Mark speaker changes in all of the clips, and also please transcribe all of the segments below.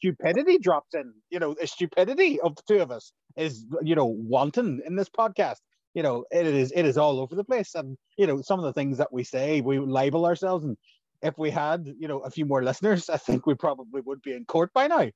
Speaker 1: stupidity drops in. You know, the stupidity of the two of us is you know wanton in this podcast. You know, it is it is all over the place, and you know some of the things that we say, we label ourselves, and if we had you know a few more listeners, I think we probably would be in court by now.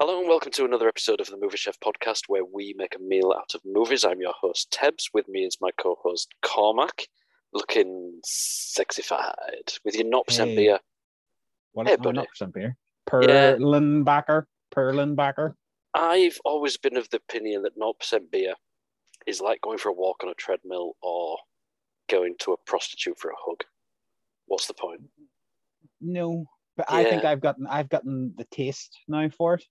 Speaker 2: Hello and welcome to another episode of the Movie Chef podcast where we make a meal out of movies. I'm your host Tebbs. With me is my co-host Cormac, looking sexified with your 0%
Speaker 1: Hey.
Speaker 2: beer.
Speaker 1: What
Speaker 2: Hey,
Speaker 1: hey,
Speaker 2: buddy.
Speaker 1: not percent beer.
Speaker 2: Yeah.
Speaker 1: Perlenbacher. Perlenbacher.
Speaker 2: I've always been of the opinion that 0% beer is like going for a walk on a treadmill or going to a prostitute for a hug. What's the point?
Speaker 1: No, but I think I've gotten I've gotten the taste now for it.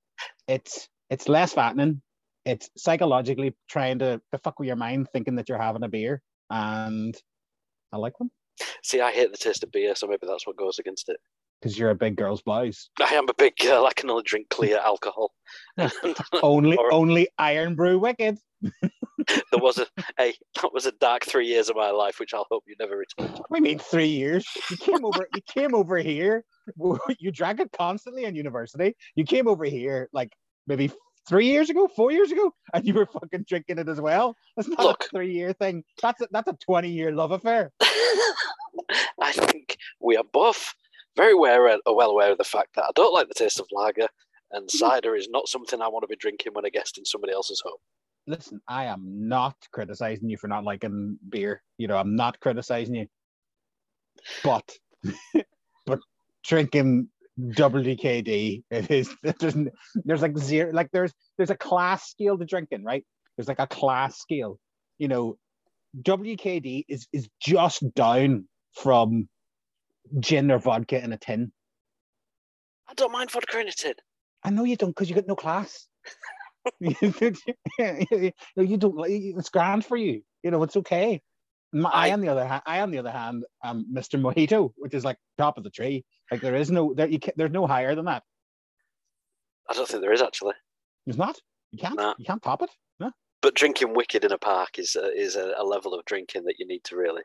Speaker 1: It's it's less fattening. It's psychologically trying to, to fuck with your mind, thinking that you're having a beer, and I like them
Speaker 2: See, I hate the taste of beer, so maybe that's what goes against it.
Speaker 1: because you're a big girl's blouse.
Speaker 2: I am a big girl. I can only drink clear alcohol.
Speaker 1: Only
Speaker 2: Or-
Speaker 1: only Iron Brew Wicked.
Speaker 2: there was a, a that was a dark three years of my life, which I'll hope you never return to.
Speaker 1: We mean three years. You came over. you came over here. You drank it constantly in university. You came over here like maybe three years ago, four years ago, and you were fucking drinking it as well. That's not
Speaker 2: Look.
Speaker 1: a three-year thing. That's a, that's a twenty-year love affair.
Speaker 2: I think we are both very aware, uh, well aware of the fact that I don't like the taste of lager, and mm-hmm. cider is not something I want to be drinking when a guest in somebody else's home.
Speaker 1: Listen, I am not criticizing you for not liking beer. You know, I'm not criticizing you, but drinking WKD, it is there's there's like zero like there's there's a class scale to drinking, right? There's like a class scale. You know, WKD is is just down from gin or vodka in a tin.
Speaker 2: I don't mind vodka in a tin.
Speaker 1: I know you don't because you got no class. no, you don't. like It's grand for you. You know, it's okay. My, I,
Speaker 2: I-
Speaker 1: on the other hand, I on the other hand, um, Mr. Mojito, which is like top of the tree. Like there is no there. You can, there's no higher than that.
Speaker 2: I don't think there is actually.
Speaker 1: There's not. You can't.
Speaker 2: Nah.
Speaker 1: You can't top it. No.
Speaker 2: But drinking wicked in a park is a, is a, a level of drinking that you need to really.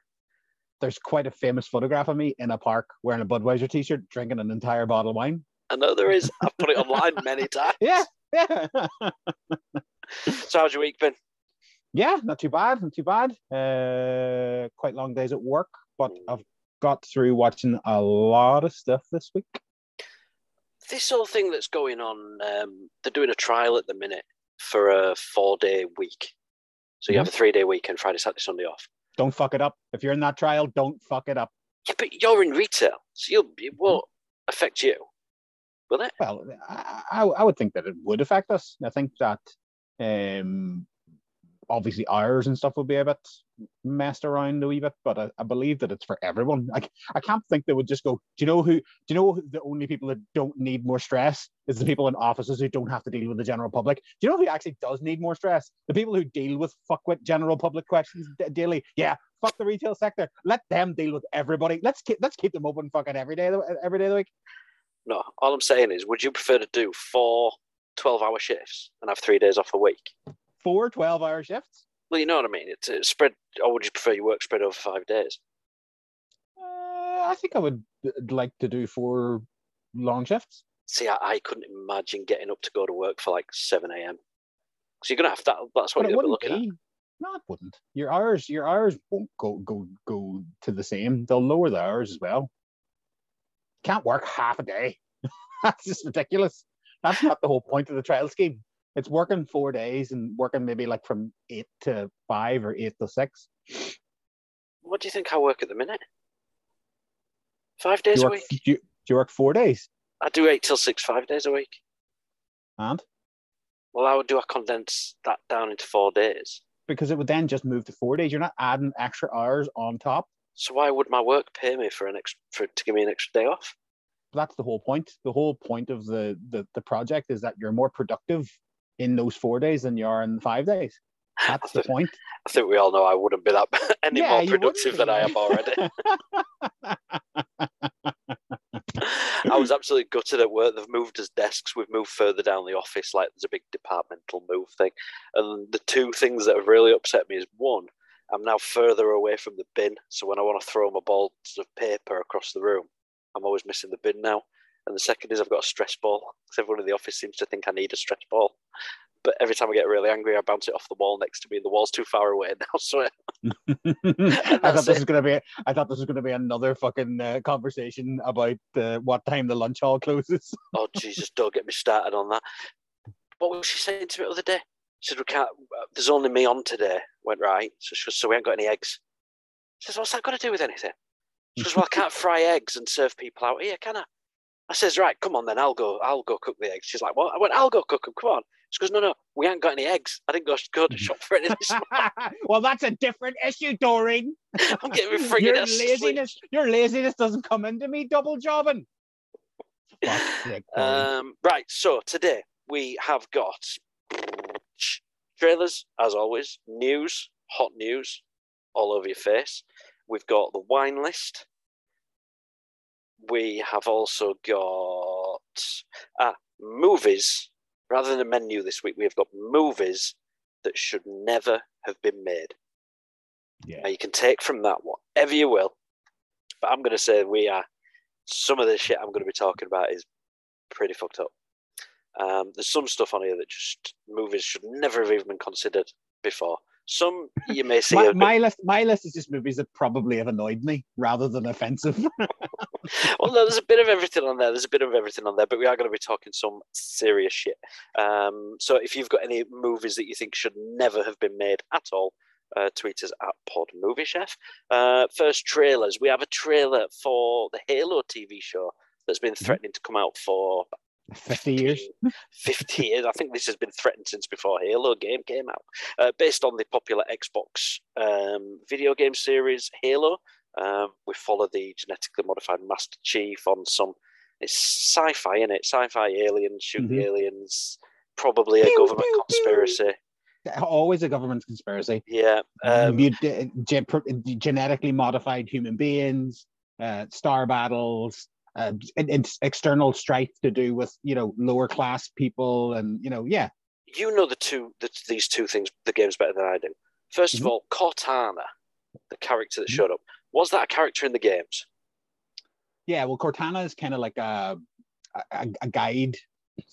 Speaker 1: There's quite a famous photograph of me in a park wearing a Budweiser t-shirt, drinking an entire bottle of wine.
Speaker 2: I know there is. I've put it online many times.
Speaker 1: Yeah, yeah,
Speaker 2: So how's your week been?
Speaker 1: Yeah. Not too bad. Not too bad. Uh, quite long days at work, but I've got through watching a lot of stuff this week.
Speaker 2: This whole thing that's going on, um, they're doing a trial at the minute for a four day week. So you have a three day week weekend, Friday, Saturday, Sunday off.
Speaker 1: Don't fuck it up. If you're in that trial, don't fuck it up.
Speaker 2: Yeah, but you're in retail, so you'll, it won't affect you, will it?
Speaker 1: Well, I, I, I would think that it would affect us. I think that um, obviously hours and stuff will be a bit messed around a wee bit, but I, I believe that it's for everyone. Like I can't think they would just go. Do you know who? Do you know the only people that don't need more stress is the people in offices who don't have to deal with the general public. Do you know who actually does need more stress? The people who deal with fuck with general public questions da- daily. Yeah, fuck the retail sector. Let them deal with everybody. Let's keep let's keep them open fucking every day every day of the week.
Speaker 2: No, all I'm saying is, would you prefer to do four 12 hour shifts and have three days off a week?
Speaker 1: Four 12 hour shifts.
Speaker 2: Well, you know what I mean. It's, it's spread, or would you prefer your work spread over five days?
Speaker 1: Uh, I think I would uh, like to do four long shifts.
Speaker 2: See, I, I couldn't imagine getting up to go to work for like 7 a.m. So you're going to have that. That's what
Speaker 1: but
Speaker 2: you're
Speaker 1: wouldn't
Speaker 2: be looking at.
Speaker 1: No, it wouldn't. Your hours, your hours won't go go go to the same. They'll lower the hours as well. Can't work half a day. That's just ridiculous. That's not the whole point of the trial scheme. It's working four days and working maybe like from eight to five or eight to six.
Speaker 2: What do you think I work at the minute? Five days
Speaker 1: you
Speaker 2: a week.
Speaker 1: do you, do you work four days?
Speaker 2: I do eight till six, five days a week.
Speaker 1: And
Speaker 2: Well, how would do I condense that down into four days?
Speaker 1: because it would then just move to four days. You're not adding extra hours on top.
Speaker 2: So why would my work pay me for an extra for to give me an extra day off?
Speaker 1: that's the whole point. The whole point of the, the the project is that you're more productive in those four days than you are in five days. That's the point.
Speaker 2: I think we all know I wouldn't be that any
Speaker 1: Yeah,
Speaker 2: more productive than I am already. I was absolutely gutted at work. They've moved us desks. We've moved further down the office. Like there's a big departmental move thing. And the two things that have really upset me is one, I'm now further away from the bin. So when I want to throw my balls of paper across the room, I'm always missing the bin now. And the second is I've got a stress ball. Because everyone in the office seems to think I need a stress ball. But every time I get really angry, I bounce it off the wall next to me. And the wall's too far away now. So
Speaker 1: I thought this
Speaker 2: it.
Speaker 1: was gonna be. I thought this was gonna be another fucking uh, conversation about uh, what time the lunch hall closes.
Speaker 2: Oh Jesus! Don't get me started on that. What was she saying to me the other day? She said, "We can't. uh, There's only me on today." Went right. So she goes, "So we ain't got any eggs." She says, "What's that got to do with anything?" She goes, "Well, I can't fry eggs and serve people out here, can I?" I says, "Right, come on then. I'll go. I'll go cook the eggs." She's like, "What?" I went, "I'll go cook them. Come on." She goes, "No, no, we ain't got any eggs. I didn't go go to shop for any
Speaker 1: well, that's a different issue, Doreen.
Speaker 2: I'm getting frigging
Speaker 1: your laziness, your laziness doesn't come into me double jobbing. Sake,
Speaker 2: Um, right, so today we have got trailers, as always, news, hot news, all over your face. We've got the wine list. We have also got ah, movies. Rather than a menu this week, we have got movies that should never have been made.
Speaker 1: yeah.
Speaker 2: Now you can take from that whatever you will, but I'm going to say we are. Some of the shit I'm going to be talking about is pretty fucked up. Um, there's some stuff on here that just movies should never have even been considered before. Some you may see.
Speaker 1: My,
Speaker 2: bit-
Speaker 1: my list, my list is just movies that probably have annoyed me rather than offensive.
Speaker 2: well, no, there's a bit of everything on there. There's a bit of everything on there, but we are going to be talking some serious shit. Um, so if you've got any movies that you think should never have been made at all, uh, tweet us at Pod Movie Chef. Uh, first trailers. We have a trailer for the Halo TV show that's been threatening to come out for
Speaker 1: Fifty years.
Speaker 2: 50 years. I think this has been threatened since before Halo game came out. Uh, based on the popular Xbox um, video game series Halo, um, we follow the genetically modified Master Chief on some. It's sci-fi, is it? Sci-fi aliens shooting
Speaker 1: Mhm.
Speaker 2: aliens. Probably a
Speaker 1: Pew,
Speaker 2: government
Speaker 1: pew, pew.
Speaker 2: conspiracy.
Speaker 1: Always a government conspiracy.
Speaker 2: Yeah. Um,
Speaker 1: Mut- uh, gen- genetically modified human beings, uh, star battles, uh, and, and external strife to do with you know lower class people, and you know yeah.
Speaker 2: you know the two, the, these two things, the games better than I do. 1st
Speaker 1: Mhm.
Speaker 2: of all, Cortana, the character that
Speaker 1: Mhm.
Speaker 2: showed up, was that a character in the games?
Speaker 1: Yeah, well, Cortana is kind of like a, a a guide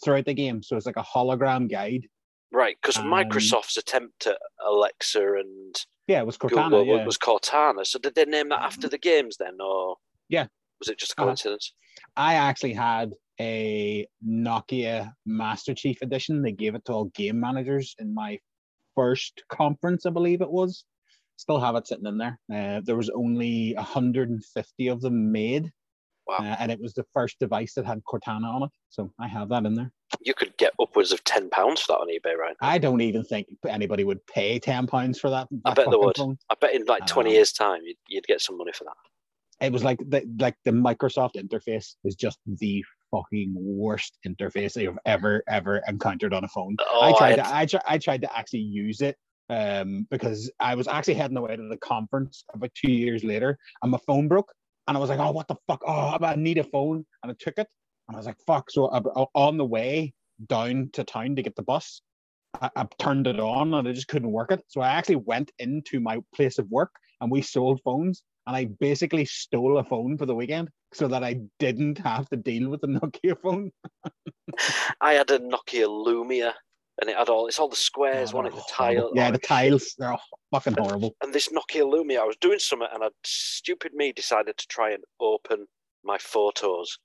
Speaker 1: throughout the game, so it's like a hologram guide.
Speaker 2: Right, because
Speaker 1: Um,
Speaker 2: Microsoft's attempt at Alexa and
Speaker 1: Yeah, it was Cortana.
Speaker 2: Google
Speaker 1: yeah.
Speaker 2: was Cortana. So did they name that after the games then, or
Speaker 1: Yeah.
Speaker 2: Was it just a coincidence?
Speaker 1: I actually had a Nokia Master Chief edition. They gave it to all game managers in my first conference, I believe it was. Still have it sitting in there. Uh, there was only 150 of them made,
Speaker 2: Wow.
Speaker 1: uh, and it was the first device that had Cortana on it. So I have that in there.
Speaker 2: You could get upwards of ten pounds for that on eBay, right?
Speaker 1: I don't even think anybody would pay 10 pounds for that.
Speaker 2: I
Speaker 1: that
Speaker 2: bet they would.
Speaker 1: phone.
Speaker 2: I bet in like twenty
Speaker 1: Um,
Speaker 2: years' time, you'd, you'd get some money for that.
Speaker 1: It was like the like the Microsoft interface is just the fucking worst interface I've ever ever encountered on a phone.
Speaker 2: Oh,
Speaker 1: I tried to I, try, I tried to actually use it um, because I was actually heading away to the conference about two years later and my phone broke and I was like, oh, what the fuck? Oh, I need a phone. And I took it and I was like, fuck. So I- on the way down to town to get the bus, I, I turned it on and I just couldn't work it. So I actually went into my place of work and we sold phones and I basically stole a phone for the weekend so that I didn't have to deal with the Nokia phone.
Speaker 2: I had a Nokia Lumia, and it had all it's all the squares,
Speaker 1: Oh,
Speaker 2: one of the
Speaker 1: horrible.
Speaker 2: tile.
Speaker 1: Yeah, the tiles, they're fucking horrible.
Speaker 2: And this Nokia Lumia, I was doing something, and I stupid me decided to try and open my photos,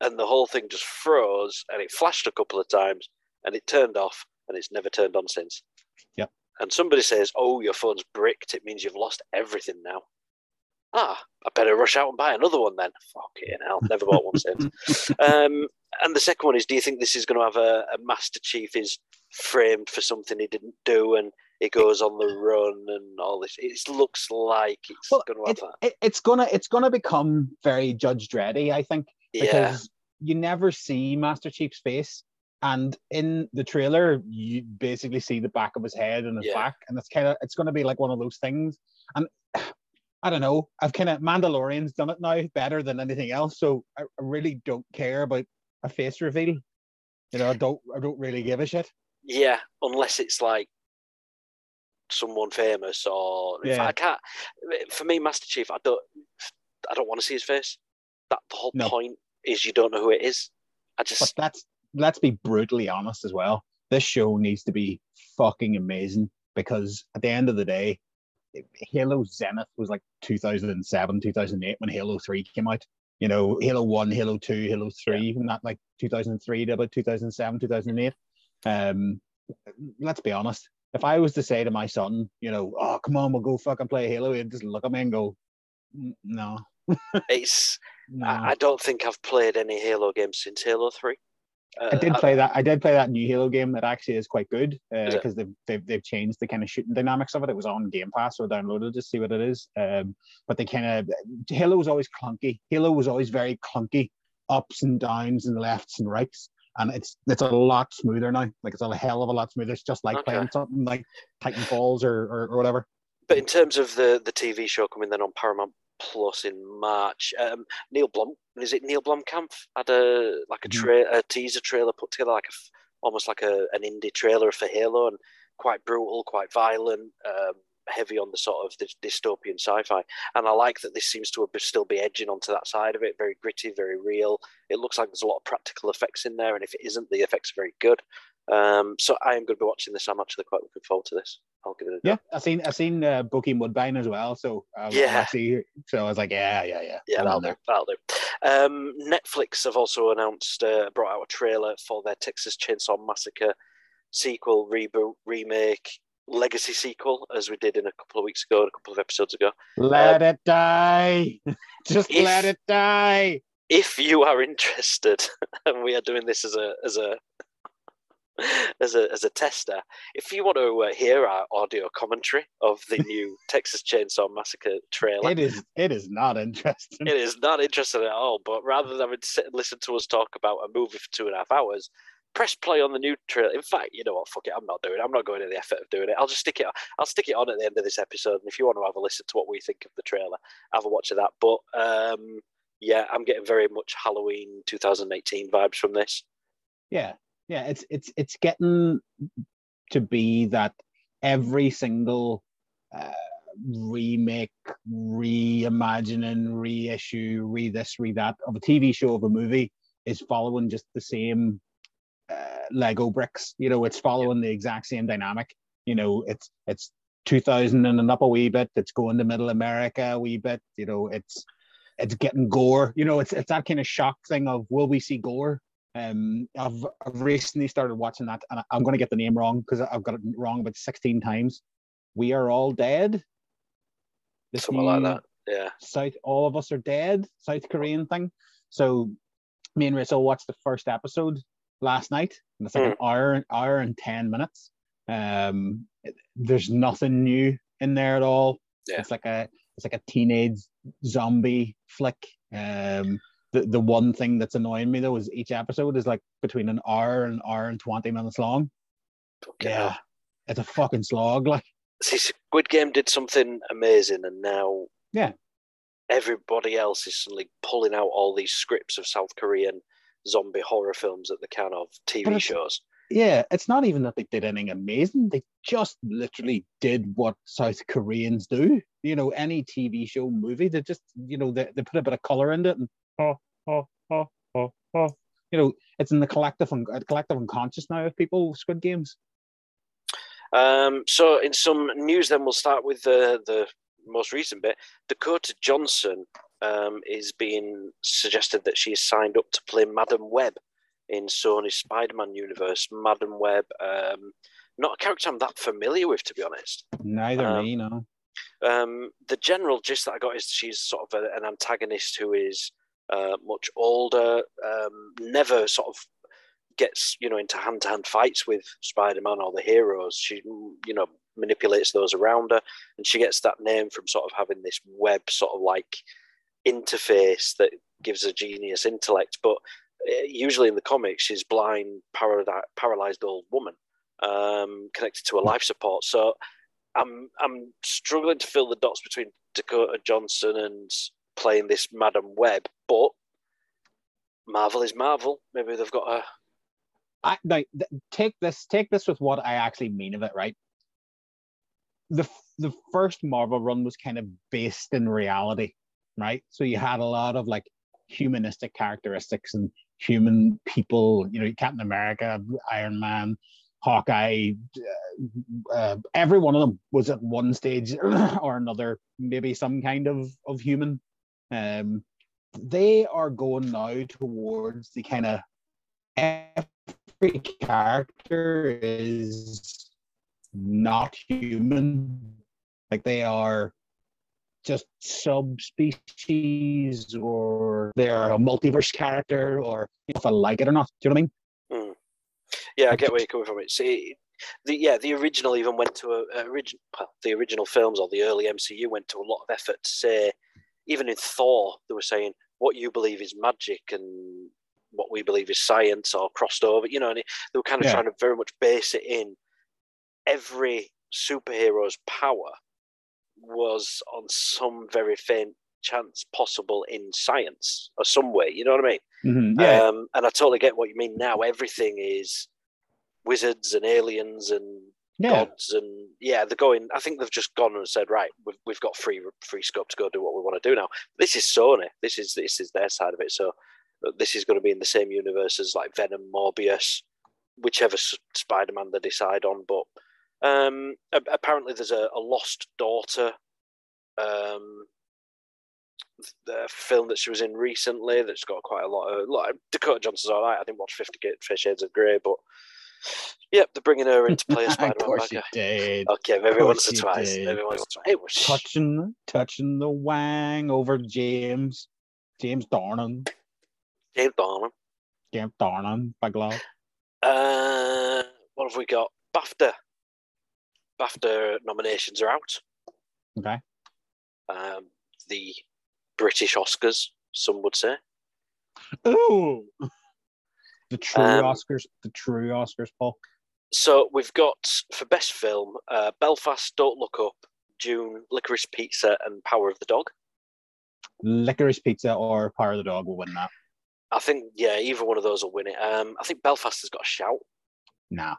Speaker 2: and the whole thing just froze, and it flashed a couple of times, and it turned off, and it's never turned on since.
Speaker 1: Yep.
Speaker 2: And somebody says, "Oh, your phone's bricked. It means you've lost everything now." Ah, I better rush out and buy another one then. Fucking hell, never bought one since. Um, and the second one is, do you think this is going to have a, a Master Chief is framed for something he didn't do, and he goes on the run and all this? It looks like it's
Speaker 1: Well,
Speaker 2: going to have
Speaker 1: it,
Speaker 2: that.
Speaker 1: it, it's gonna it's gonna become very Judge Dreddy, I think,
Speaker 2: Yeah,
Speaker 1: because you never see Master Chief's face. And in the trailer, you basically see the back of his head and his
Speaker 2: Yeah.
Speaker 1: back, and it's kind of it's going to be like one of those things. And I don't know, I've kind of Mandalorian's done it now better than anything else, so I, I really don't care about a face reveal. You know, I don't I don't really give a shit.
Speaker 2: Yeah, unless it's like someone famous or
Speaker 1: Yeah.
Speaker 2: fact, I can't. For me, Master Chief, I don't, I don't want to see his face. That the whole
Speaker 1: No.
Speaker 2: point is you don't know who it is. I
Speaker 1: But
Speaker 2: just
Speaker 1: let's let's be brutally honest as well. This show needs to be fucking amazing because at the end of the day, Halo Zenith was like 2007, 2008 when Halo 3 came out. You know, Halo 1, Halo 2, Halo 3, even that like 2003 to about 2007, 2008. Um, let's be honest. If I was to say to my son, you know, oh, come on, we'll go fucking play Halo, he'd just look at me and go, "Mm, no,
Speaker 2: it's.
Speaker 1: no.
Speaker 2: I, I don't think I've played any Halo games since Halo Three. Uh,
Speaker 1: I did play that. I did play that new Halo game. That actually is quite good because they've, they've they've changed the kind of shooting dynamics of it. It was on Game Pass, so I downloaded to see what it is. Um, but they kind of Halo was always clunky. Halo was always very clunky, ups and downs and lefts and rights. And it's it's a lot smoother now. Like it's a hell of a lot smoother. It's just like
Speaker 2: Okay.
Speaker 1: playing something like Titan Falls or, or, or whatever.
Speaker 2: But in terms of the the TV show coming then on Paramount Plus in March, um, Neil Blom is it Neil Blomkamp had a like a,
Speaker 1: Mhm.
Speaker 2: tra- a teaser trailer put together like a almost like a an indie trailer for Halo and quite brutal, quite violent, um, heavy on the sort of the dystopian sci-fi. And I like that this seems to still be edging onto that side of it, very gritty, very real. It looks like there's a lot of practical effects in there, and if it isn't, the effects are very good. Um, so I am going to be watching this. I'm actually quite looking forward to this. I'll give it a go.
Speaker 1: Yeah, I seen I seen uh, Bucky Woodbine as well. So um,
Speaker 2: Yeah.
Speaker 1: actually, so I was like, yeah, yeah, yeah.
Speaker 2: Yeah, that'll do. That'll do. Um, Netflix have also announced, uh, brought out a trailer for their Texas Chainsaw Massacre sequel, reboot, remake, legacy sequel, as we did in a couple of weeks ago, a couple of episodes ago.
Speaker 1: Let it die. Just
Speaker 2: if-
Speaker 1: let it die.
Speaker 2: If you are interested, and we are doing this as a as a as a as a tester, if you want to uh, hear our audio commentary of the new Texas Chainsaw Massacre trailer,
Speaker 1: It is it is not interesting.
Speaker 2: it is not interesting at all. But rather than having to sit and listen to us talk about a movie for two and a half hours, press play on the new trailer. In fact, you know what? Fuck it. I'm not doing it. I'm not going to the effort of doing it. I'll just stick it. I'll stick it on at the end of this episode. And if you want to have a listen to what we think of the trailer, have a watch of that. But um, yeah, I'm getting very much Halloween 2018 vibes from this.
Speaker 1: Yeah, yeah. It's it's it's getting to be that every single uh, remake, reimagining, reissue, re this, re that of a TV show of a movie is following just the same uh, Lego bricks. You know, it's following the exact same dynamic. You know, it's it's 2000 and up a wee bit. It's going to Middle America a wee bit. You know, it's it's getting gore. You know, it's it's that kind of shock thing of will we see gore? Um, I've I've recently started watching that, and I'm going to get the name wrong because I've got it wrong about 16 times. We are all dead. This
Speaker 2: Something like that. Yeah.
Speaker 1: South, all of us are dead. South Korean thing. So, me and Rachel watched the first episode last night, and it's like an hour, hour and ten minutes. Um, it- there's nothing new in there at all.
Speaker 2: Yeah.
Speaker 1: It's like a it's like a teenage zombie flick. Um, the the one thing that's annoying me though is each episode is like between an hour and hour and twenty minutes long.
Speaker 2: Okay.
Speaker 1: Yeah, it's a fucking slog. Like,
Speaker 2: See, Squid Game did something amazing, and now
Speaker 1: Yeah.
Speaker 2: everybody else is suddenly pulling out all these scripts of South Korean zombie horror films that they can of TV shows.
Speaker 1: yeah, it's not even that they did anything amazing. They just literally did what South Koreans do. You know, any TV show, movie, they just, you know, they, they put a bit of color into it and oh, oh, oh, oh, oh. You know, it's in the collective un- uh, collective unconscious now of people. Squid Games.
Speaker 2: Um, so, in some news, then we'll start with the the most recent bit. Dakota Johnson um, is being suggested that she is signed up to play Madame Web in Sony's Spider-Man universe. Madame Web, um, not a character I'm that familiar with, to be honest.
Speaker 1: Neither
Speaker 2: Um,
Speaker 1: me, no.
Speaker 2: Um, the general gist that I got is she's sort of a, an antagonist who is uh, much older, um, never sort of gets you know into hand-to-hand fights with Spider-Man or the heroes. She you know manipulates those around her, and she gets that name from sort of having this web sort of like interface that gives a genius intellect. But uh, usually in the comics, she's blind, paralyzed old woman um, connected to a life support. So I'm I'm struggling to fill the dots between Dakota Johnson and playing this Madame Web, but Marvel is Marvel. Maybe they've got a.
Speaker 1: I like take this take this with what I actually mean of it, right? The the first Marvel run was kind of based in reality, right? So you had a lot of like humanistic characteristics and human people, you know, Captain America, Iron Man, Hawkeye, uh, uh, every one of them was at one stage or another, maybe some kind of, of human. Um, they are going now towards the kind of every character is not human. Like they are just subspecies or they're a multiverse character or if I like it or not. Do you know what I mean?
Speaker 2: Yeah, I get where you're coming from. It's the yeah the original even went to a, a original the original films or the early MCU went to a lot of effort to say even in Thor they were saying what you believe is magic and what we believe is science or crossed over. You know, and it, they were kind of yeah. trying to very much base it in every superhero's power was on some very faint chance possible in science or some way. You know what I mean?
Speaker 1: Mm-hmm, yeah.
Speaker 2: Um, and I totally get what you mean now. Everything is wizards and aliens and yeah. gods and yeah, they're going. I think they've just gone and said, right, we've, we've got free free scope to go do what we want to do now. This is Sony. This is this is their side of it. So uh, this is going to be in the same universe as like Venom, Morbius, whichever Spider-Man they decide on. But um, apparently, there's a, a lost daughter um, the film that she was in recently that's got quite a lot of like Dakota Johnson's all right. I didn't watch Fifty Shades of Grey, but Yep, they're bringing her in to play a Spider-Man.
Speaker 1: of course you did.
Speaker 2: Okay, maybe once or twice. Did. Maybe once or twice. It was
Speaker 1: touching, touching the wang over James, James Dornan.
Speaker 2: James Dornan.
Speaker 1: James Dornan, big love.
Speaker 2: Uh, what have we got? BAFTA. BAFTA nominations are out.
Speaker 1: Okay.
Speaker 2: Um, the British Oscars, some would say.
Speaker 1: Ooh. The true um, Oscars, the true Oscars, Paul.
Speaker 2: So we've got for best film, uh, Belfast, Don't Look Up, Dune, Licorice Pizza, and Power of the Dog.
Speaker 1: Licorice Pizza or Power of the Dog will win that.
Speaker 2: I think yeah, either one of those will win it. Um, I think Belfast has got a shout.
Speaker 1: No.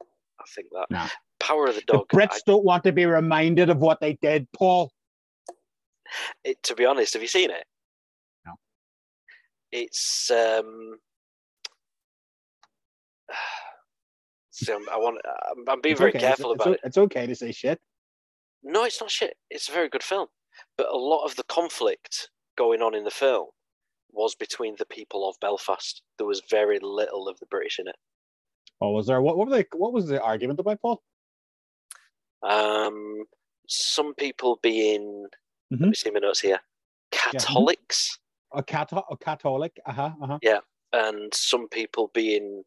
Speaker 2: I think that.
Speaker 1: No.
Speaker 2: Power of the Dog.
Speaker 1: The Brits I, don't want to be reminded of what they did, Paul.
Speaker 2: It, to be honest, have you seen it?
Speaker 1: No.
Speaker 2: It's um, so I want. I'm, I'm being it's very okay. careful
Speaker 1: it's,
Speaker 2: about
Speaker 1: it's, it. It's okay to say shit.
Speaker 2: No, it's not shit. It's a very good film, but a lot of the conflict going on in the film was between the people of Belfast. There was very little of the British in it.
Speaker 1: Oh, was there? What, what were they? What was the argument about, Paul?
Speaker 2: Um, some people being. Mm-hmm. Let me see my notes here. Catholics.
Speaker 1: Yeah. A, cat- a Catholic. Uh huh. Uh huh.
Speaker 2: Yeah, and some people being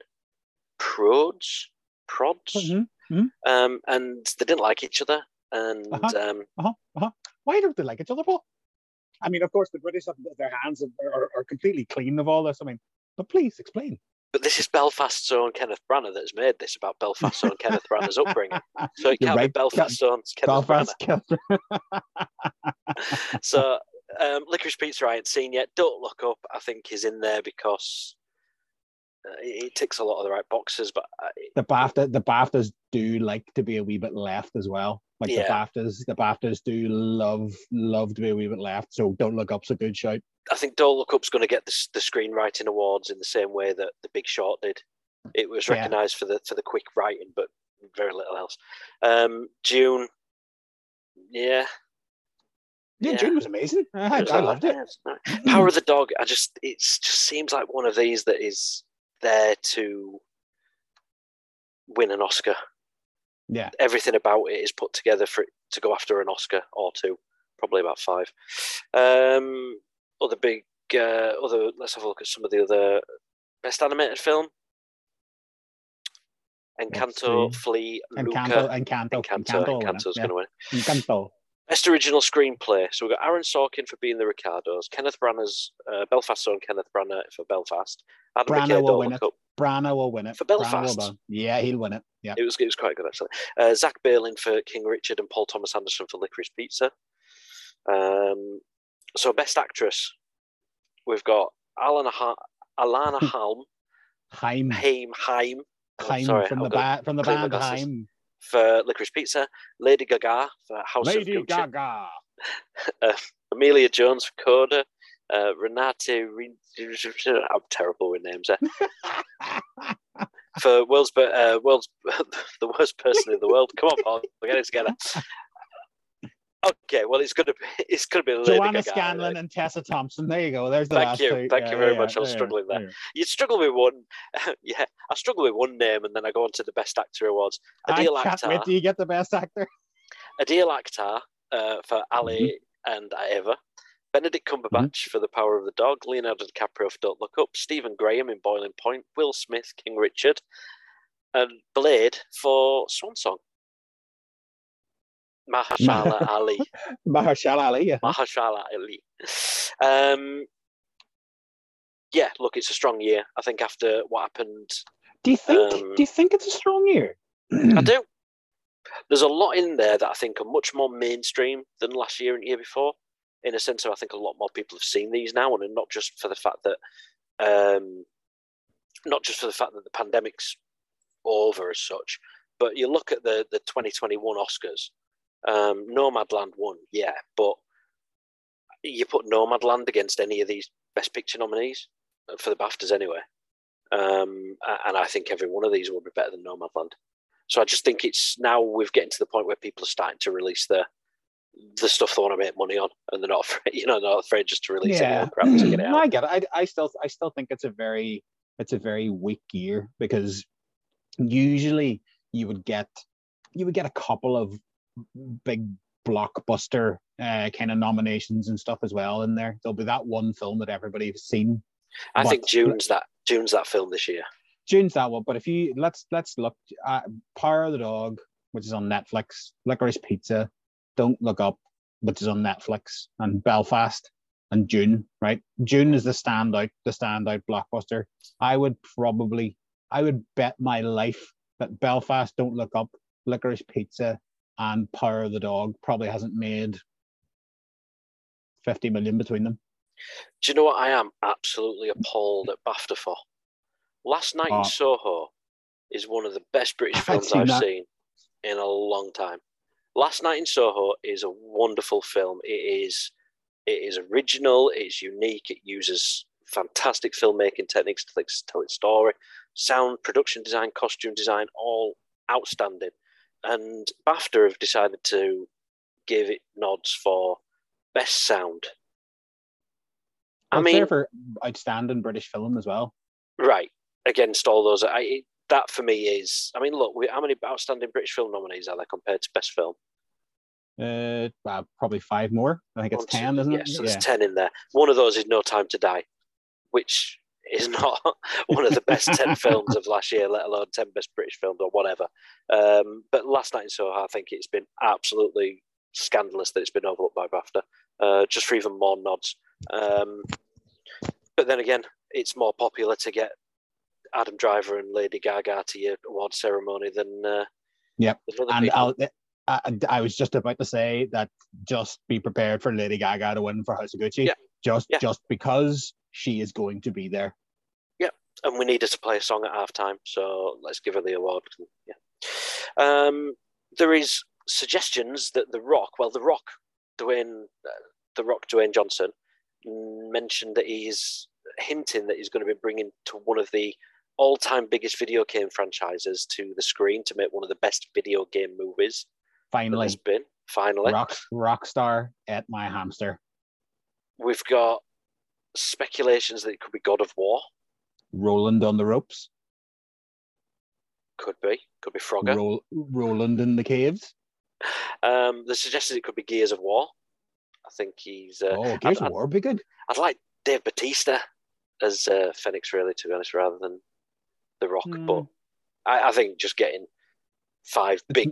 Speaker 2: prods, prods,
Speaker 1: mm-hmm. Mm-hmm.
Speaker 2: Um, and they didn't like each other. And
Speaker 1: uh-huh.
Speaker 2: Um,
Speaker 1: uh-huh. Uh-huh. why don't they like each other, Paul? I mean, of course, the British have their hands are, are completely clean of all this. I mean, but please explain.
Speaker 2: But this is Belfast's own Kenneth Branagh that's made this about Belfast's own Kenneth Branagh's upbringing. So it can't right. be Belfast's own Kenneth Belfast Branagh. so um, Licorice Pizza I ain't seen yet. Don't Look Up, I think, is in there because it ticks a lot of the right boxes, but
Speaker 1: the BAFTA the BAFTAs do like to be a wee bit left as well. Like yeah. the BAFTAs, the BAFTAs do love love to be a wee bit left. So don't look up's a good shout.
Speaker 2: I think Don't Look Up's going to get the, the screenwriting awards in the same way that The Big Short did. It was recognised yeah. for the for the quick writing, but very little else. Um, Dune, yeah.
Speaker 1: Yeah, yeah. Dune was amazing. I, I loved it.
Speaker 2: Power of the Dog. I just it just seems like one of these that is there to win an Oscar.
Speaker 1: Yeah.
Speaker 2: Everything about it is put together for it to go after an Oscar or two, probably about five. Um, other big, uh, other. Let's have a look at some of the other best animated film. Encanto, Flee,
Speaker 1: Encanto, Luca. Encanto,
Speaker 2: Encanto, Encanto, Encanto's
Speaker 1: yeah.
Speaker 2: going to win.
Speaker 1: Encanto.
Speaker 2: Best original screenplay. So we've got Aaron Sorkin for being the Ricardos, Kenneth Branagh's uh, Belfast own Kenneth Branagh for Belfast. Adam
Speaker 1: Branagh
Speaker 2: McKay
Speaker 1: will win it. Branagh will win it.
Speaker 2: For Belfast?
Speaker 1: win. Yeah, he'll win it. Yeah.
Speaker 2: It was it was quite good actually. Uh, Zach Baylin for King Richard and Paul Thomas Anderson for Licorice Pizza. Um, so best actress, we've got Alana ha- Alana Halm,
Speaker 1: Haim.
Speaker 2: Haim Haim oh, sorry,
Speaker 1: from the ba- from the band
Speaker 2: glasses. For Licorice Pizza, Lady Gaga for House of Gucci,
Speaker 1: Gaga.
Speaker 2: Emilia Jones for Coda, uh, Renate. Re- I'm terrible with names. Eh? for world's be- uh, world's the worst person in the world. Come on, Paul, we're getting together. Okay, well, it's gonna be it's gonna be Lady
Speaker 1: Joanna
Speaker 2: Gaga.
Speaker 1: Scanlon
Speaker 2: right?
Speaker 1: and Tessa Thompson. There you go. There's the
Speaker 2: Thank you.
Speaker 1: two.
Speaker 2: Thank you very
Speaker 1: yeah,
Speaker 2: much. I was
Speaker 1: yeah,
Speaker 2: struggling there.
Speaker 1: yeah.
Speaker 2: You struggle with one. yeah, I struggle with one name, and then I go on to the best actor awards. Adil Akhtar.
Speaker 1: till you get the best actor.
Speaker 2: Adil Akhtar uh, for Ali
Speaker 1: Mm-hmm.
Speaker 2: and Eva. Benedict Cumberbatch for The Power of the Dog. Leonardo DiCaprio for Don't Look Up. Stephen Graham in Boiling Point. Will Smith, King Richard. And Blade for Swan Song. Mahershala Ali.
Speaker 1: Mahershala Ali. Yeah.
Speaker 2: Mahershala Ali. Um, yeah, look, it's a strong year. I think after what happened,
Speaker 1: Do you think?
Speaker 2: Um,
Speaker 1: do you think it's a strong year?
Speaker 2: I do. There's a lot in there that I think are much more mainstream than last year and year before. In a sense of, I think a lot more people have seen these now, and not just for the fact that, um, not just for the fact that the pandemic's over as such, but you look at the the 2021 Oscars. Um, Nomadland won, yeah, but you put Nomadland against any of these Best Picture nominees for the BAFTAs anyway, um, and I think every one of these will be better than Nomadland. So I just think it's now we're getting to the point where people are starting to release the the stuff they want to make money on, and they're not afraid, you know, not afraid just to release old crap to get it
Speaker 1: No,
Speaker 2: out.
Speaker 1: I get it. I, I still I still think it's a very it's a very weak year because usually you would get you would get a couple of big blockbuster uh, kind of nominations and stuff as well in there. There'll be that one film that everybody's seen.
Speaker 2: I think Dune's that Dune's that film this year.
Speaker 1: Dune's that one, but if you let's let's look at Power of the Dog, which is on Netflix, Licorice Pizza, Don't Look Up, which is on Netflix, and Belfast and Dune, right? Dune is the standout, the standout blockbuster. I would probably, I would bet my life that Belfast, Don't Look Up, Licorice Pizza, and Power of the Dog probably hasn't made 50 million between them.
Speaker 2: Do you know what I am absolutely appalled at BAFTA for? Last Night
Speaker 1: Oh.
Speaker 2: in Soho is one of the best British
Speaker 1: I've
Speaker 2: films
Speaker 1: seen
Speaker 2: I've seen in a long time. Last Night in Soho is a wonderful film. It is it is original, it's unique, it uses fantastic filmmaking techniques to tell its story. Sound, production design, costume design, all outstanding. And BAFTA have decided to give it nods for best sound. I
Speaker 1: it's
Speaker 2: mean,
Speaker 1: for outstanding British film as well.
Speaker 2: Right. Against all those, I that for me is. I mean, look, we, how many outstanding British film nominees are there compared to best film?
Speaker 1: Uh, well, probably five more. I think it's
Speaker 2: One,
Speaker 1: ten, isn't
Speaker 2: yeah,
Speaker 1: it?
Speaker 2: so there's ten in there. One of those is No Time to Die, which is not one of the best ten films of last year, let alone ten best British films or whatever. Um, but Last Night in Soho, I think it's been absolutely scandalous that it's been overlooked by BAFTA, uh, just for even more nods. Um, but then again, it's more popular to get Adam Driver and Lady Gaga to your award ceremony than uh,
Speaker 1: Yep.
Speaker 2: than
Speaker 1: and. I'll, I, I was just about to say that just be prepared for Lady Gaga to win for House of Gucci.
Speaker 2: Yeah.
Speaker 1: Just
Speaker 2: Yeah.
Speaker 1: just because she is going to be there. Yep.
Speaker 2: And we needed to play a song at halftime, so let's give her the award. Yeah. Um, there is suggestions that The Rock, well, The Rock, Dwayne, uh, The Rock, Dwayne Johnson, mentioned that he's hinting that he's going to be bringing to one of the all-time biggest video game franchises to the screen to make one of the best video game movies
Speaker 1: Finally,
Speaker 2: been. Finally,
Speaker 1: rock rock star at my hamster.
Speaker 2: we've got speculations that it could be God of War.
Speaker 1: Roland on the ropes.
Speaker 2: Could be, could be Frogger.
Speaker 1: Roll, Roland in the caves.
Speaker 2: Um, they suggested it could be Gears of War. I think he's. Uh,
Speaker 1: oh, Gears
Speaker 2: I'd-
Speaker 1: of War would be good.
Speaker 2: I'd like Dave Batista as uh, Fenix, really, to be honest, rather than The Rock.
Speaker 1: Hmm.
Speaker 2: But I, I think just getting five
Speaker 1: It's-
Speaker 2: big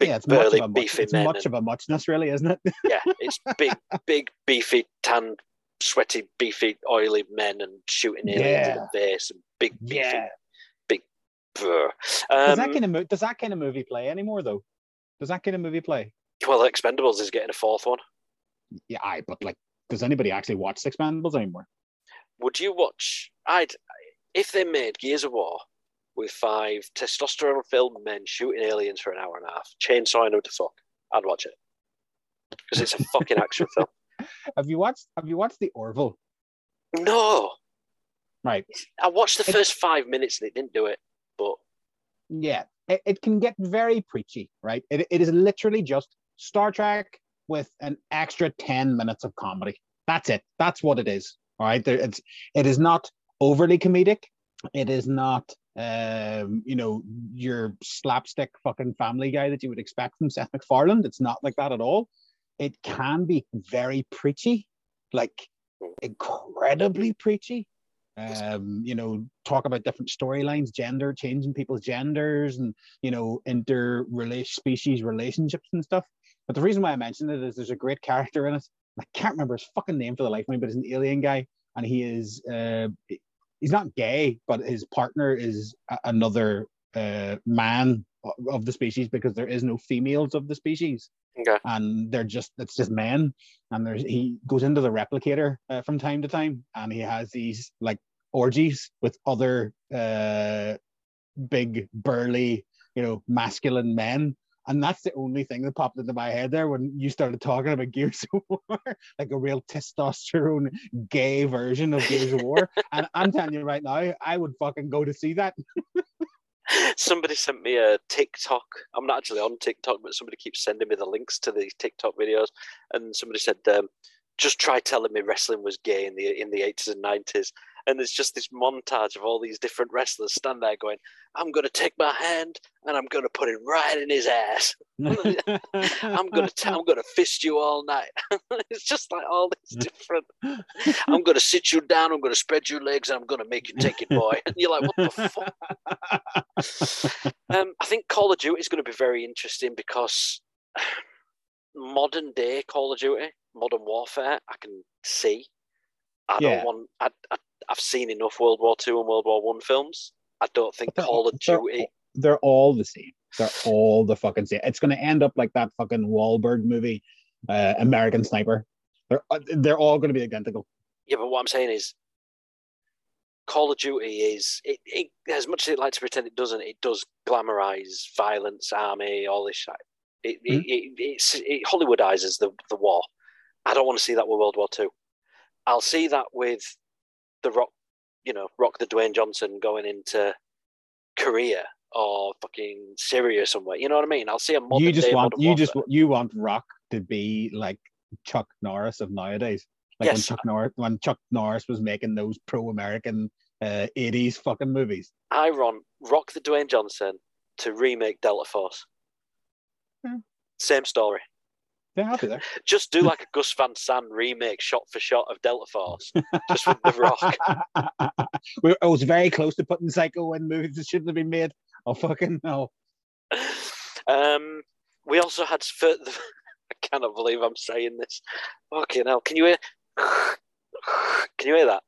Speaker 2: big
Speaker 1: yeah, it's much
Speaker 2: burly
Speaker 1: of a much,
Speaker 2: beefy
Speaker 1: it's
Speaker 2: men.
Speaker 1: much
Speaker 2: and-
Speaker 1: of a muchness, really, isn't it?
Speaker 2: yeah, it's big, big, beefy, tan, sweaty, beefy, oily men and shooting aliens in the face and big, beefy,
Speaker 1: Yeah.
Speaker 2: big. Brr.
Speaker 1: Does
Speaker 2: Um,
Speaker 1: that kind of mo- does that kind of movie play anymore though? Does that kind of movie play?
Speaker 2: well, Expendables is getting a fourth one.
Speaker 1: Yeah, I. But like, does anybody actually watch Expendables anymore?
Speaker 2: Would you watch? I'd if they made Gears of War with five testosterone-filled men shooting aliens for an hour and a half, chainsawing them to fuck. I'd watch it because it's a fucking action film.
Speaker 1: Have you watched Have you watched the Orville?
Speaker 2: No,
Speaker 1: Right.
Speaker 2: I watched the
Speaker 1: It-
Speaker 2: first five minutes and it didn't do it. But
Speaker 1: Yeah, it, it can get very preachy, right? It, it is literally just Star Trek with an extra 10 minutes of comedy. That's it. That's what it is. All right. There, it's it is not overly comedic. It is not um, you know, your slapstick fucking family guy that you would expect from Seth MacFarlane. It's not like that at all. It can be very preachy, like incredibly preachy um, you know, talk about different storylines, gender, changing people's genders, and you know, inter species relationships and stuff. But the reason why I mentioned it is there's a great character in it. I can't remember his fucking name for the life of me, but he's an alien guy, and he is uh, he's not gay, but his partner is a- another uh, man of the species because there is no females of the species.
Speaker 2: Okay,
Speaker 1: and they're just it's just men and there's he goes into the replicator uh, from time to time. And he has these like orgies with other uh big burly you know masculine men. And that's the only thing that popped into my head there when you started talking about Gears of War, like a real testosterone gay version of Gears of War. And I'm telling you right now, I would fucking go to see that.
Speaker 2: somebody sent me a TikTok. I'm not actually on TikTok, but somebody keeps sending me the links to these TikTok videos. And somebody said, um, "Just try telling me wrestling was gay in the in the 80s and 90s." And there's just this montage of all these different wrestlers stand there going, "I'm going to take my hand and I'm going to put it right in his ass. I'm going to t- I'm going to fist you all night." it's just like all these different. I'm going to sit you down. I'm going to spread your legs. and I'm going to make you take it, boy. And you're like, "What the fuck?" Um, I think Call of Duty is going to be very interesting because modern day Call of Duty, modern warfare, I can see. I
Speaker 1: Yeah.
Speaker 2: don't want. I, I, I've seen enough World War Two and World War One films. I don't think
Speaker 1: they're
Speaker 2: Call
Speaker 1: all-
Speaker 2: of
Speaker 1: they're
Speaker 2: Duty.
Speaker 1: they're all the same. They're all the fucking same. It's going to end up like that fucking Wahlberg movie, uh, American Sniper. They're uh, they're all going to be identical.
Speaker 2: Yeah, but what I'm saying is, Call of Duty is it, it as much as it likes to pretend it doesn't. It does glamorize violence, army, all this shit. It,
Speaker 1: Mhm.
Speaker 2: it, it, it's, it Hollywoodizes the the war. I don't want to see that with World War Two. I'll see that with the Rock, you know, Rock the Dwayne Johnson going into Korea or fucking Syria somewhere. You know what I mean? I'll see a modern
Speaker 1: you just
Speaker 2: day
Speaker 1: want
Speaker 2: modern
Speaker 1: you just you want Rock to be like Chuck Norris of nowadays. Like when Chuck Norris when Chuck Norris was making those pro-American uh, 80s fucking movies.
Speaker 2: I want Rock the Dwayne Johnson to remake Delta Force.
Speaker 1: Hmm.
Speaker 2: Same story.
Speaker 1: Yeah, I'll be there.
Speaker 2: Just do like a Gus Van Sant remake, shot for shot of Delta Force, just with The Rock.
Speaker 1: We- I was very close to putting Psycho in movies that shouldn't have been made. Oh fucking no.
Speaker 2: Um, we also had for the, I cannot believe I'm saying this. Fucking hell! Can you hear? Can you hear that?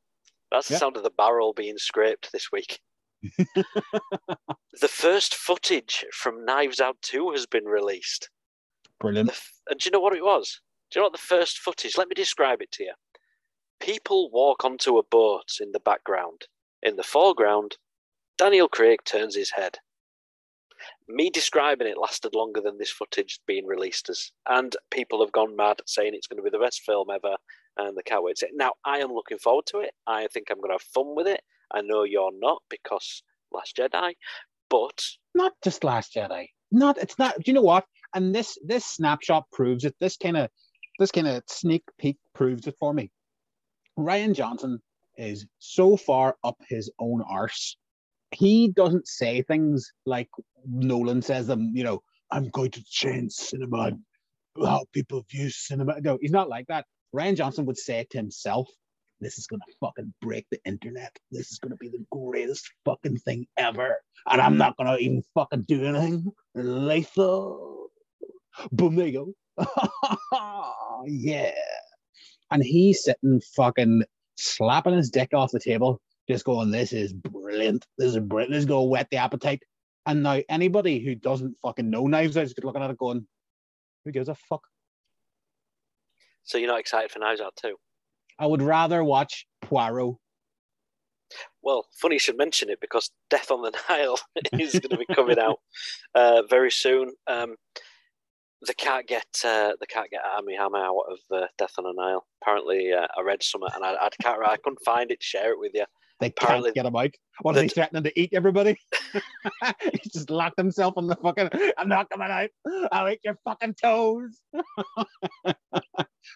Speaker 2: That's the
Speaker 1: Yeah.
Speaker 2: sound of the barrel being scraped this week. the first footage from Knives Out 2 has been released.
Speaker 1: Brilliant.
Speaker 2: And do you know what it was? Do you know what the first footage? Let me describe it to you. People walk onto a boat in the background. In the foreground, Daniel Craig turns his head. Me describing it lasted longer than this footage being released as, and people have gone mad saying it's going to be the best film ever, and they can't wait to see it. Now, I am looking forward to it. I think I'm going to have fun with it. I know you're not because Last Jedi, but
Speaker 1: Not just Last Jedi. Not it's not do you know what? And this this snapshot proves it. This kind of this kind of sneak peek proves it for me. Rian Johnson is so far up his own arse. He doesn't say things like Nolan says them, you know, I'm going to change cinema how people view cinema. No, he's not like that. Rian Johnson would say it to himself. This is gonna fucking break the internet. This is gonna be the greatest fucking thing ever. And I'm mm-hmm. not gonna even fucking do anything. Lethal. Boom, there you go. yeah. And he's sitting fucking slapping his dick off the table, just going, This is brilliant. This is brilliant. This is going to whet the appetite. And now anybody who doesn't fucking know Knives Out is looking at it going, Who gives a fuck?
Speaker 2: So you're not excited for Knives Out too?
Speaker 1: I would rather watch Poirot.
Speaker 2: Well, funny you should mention it because Death on the Nile is going to be coming out uh, very soon. Um, they can't get uh, they can't get Armie Hammer out of uh, Death on the Nile. Apparently, uh, I read something and I, I can't I couldn't find it. Share it with you.
Speaker 1: They
Speaker 2: Apparently-
Speaker 1: can't get him out. What are they threatening to eat everybody? he just locked himself on the fucking. I'm not coming out. I'll eat your fucking toes.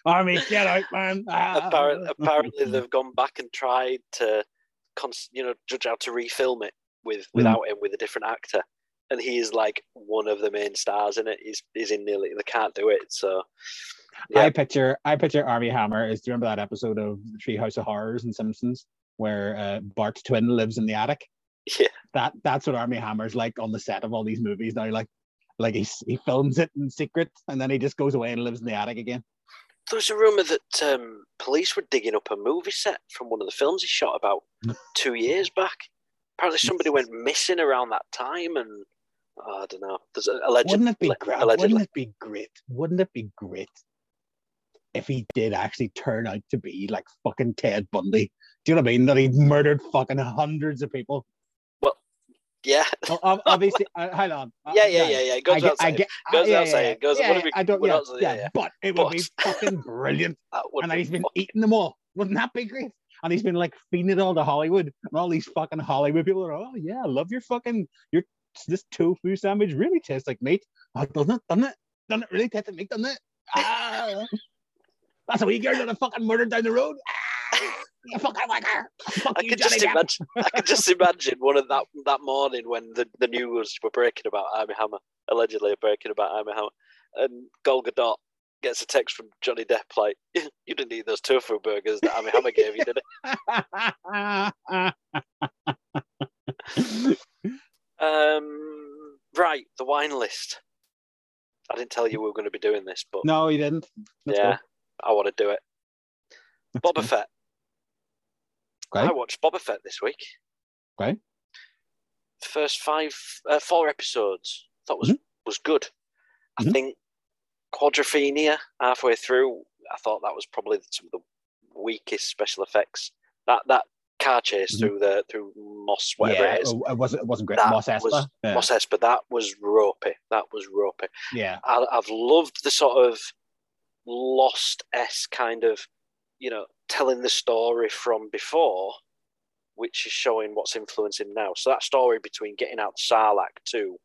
Speaker 1: Armie, get out, man. Ah.
Speaker 2: Apparently, apparently they've gone back and tried to, cons- you know, judge how to refilm it with without him with a different actor, and he is like one of the main stars in it. He's he's in nearly they can't do it. So yeah.
Speaker 1: I picture I picture Armie Hammer is do you remember that episode of the Treehouse of Horrors and Simpsons where uh, Bart's twin lives in the attic?
Speaker 2: Yeah.
Speaker 1: That that's what Armie Hammer's like on the set of all these movies now. Like like he he films it in secret and then he just goes away and lives in the attic again.
Speaker 2: There was a rumor that um, police were digging up a movie set from one of the films he shot about two years back. Apparently, somebody went missing around that time, and oh, I don't know. There's a, allegedly,
Speaker 1: Wouldn't it be great? Wouldn't it be great? Wouldn't it be great if he did actually turn out to be like fucking Ted Bundy? Do you know what I mean? That he murdered fucking hundreds of people.
Speaker 2: Yeah,
Speaker 1: obviously, uh, hold on. Uh,
Speaker 2: yeah, yeah, yeah, yeah. It Goes
Speaker 1: I get,
Speaker 2: without
Speaker 1: I get,
Speaker 2: Goes
Speaker 1: yeah,
Speaker 2: without
Speaker 1: yeah,
Speaker 2: Goes-
Speaker 1: yeah, yeah, I don't, yeah,
Speaker 2: saying,
Speaker 1: yeah,
Speaker 2: yeah,
Speaker 1: but it would be fucking brilliant. And then he's been
Speaker 2: fu-
Speaker 1: eating them all. Wouldn't that be great? And he's been like feeding it all to Hollywood, and all these fucking Hollywood people are, oh yeah, I love your fucking your this tofu sandwich really tastes like meat. Oh, doesn't it? Doesn't it? Doesn't it really taste like meat? Doesn't it? Ah, that's a wee girl that I fucking murdered down the road. Ah, you fucking wanker. Fuck
Speaker 2: I
Speaker 1: you,
Speaker 2: could
Speaker 1: Johnny
Speaker 2: just
Speaker 1: Depp.
Speaker 2: imagine. I could just imagine one of that that morning when the, the news were breaking about Armie Hammer, allegedly breaking about Armie Hammer, and Gal Gadot gets a text from Johnny Depp like, "You didn't eat those tofu burgers that Armie Hammer gave you, did it?" Um, right, the wine list. I didn't tell you we were going to be doing this, but
Speaker 1: no, he didn't. Let's
Speaker 2: yeah,
Speaker 1: go.
Speaker 2: I want to do it.
Speaker 1: Let's
Speaker 2: Boba
Speaker 1: go.
Speaker 2: Fett.
Speaker 1: Okay.
Speaker 2: I watched Boba Fett this week.
Speaker 1: Okay.
Speaker 2: First five, uh, four episodes. Thought was
Speaker 1: Mhm.
Speaker 2: was good. I
Speaker 1: Mhm.
Speaker 2: think Quadrophenia halfway through. I thought that was probably some of the weakest special effects. That that car chase
Speaker 1: Mhm.
Speaker 2: through the through Moss, whatever
Speaker 1: yeah,
Speaker 2: it is,
Speaker 1: It wasn't. It wasn't great.
Speaker 2: That
Speaker 1: Mos Espa.
Speaker 2: was-
Speaker 1: yeah.
Speaker 2: Mos Espa. That was ropey. That was ropey.
Speaker 1: yeah.
Speaker 2: I, I've loved the sort of lost s kind of, you know, telling the story from before, which is showing what's influencing now. So that story between getting out Sarlacc to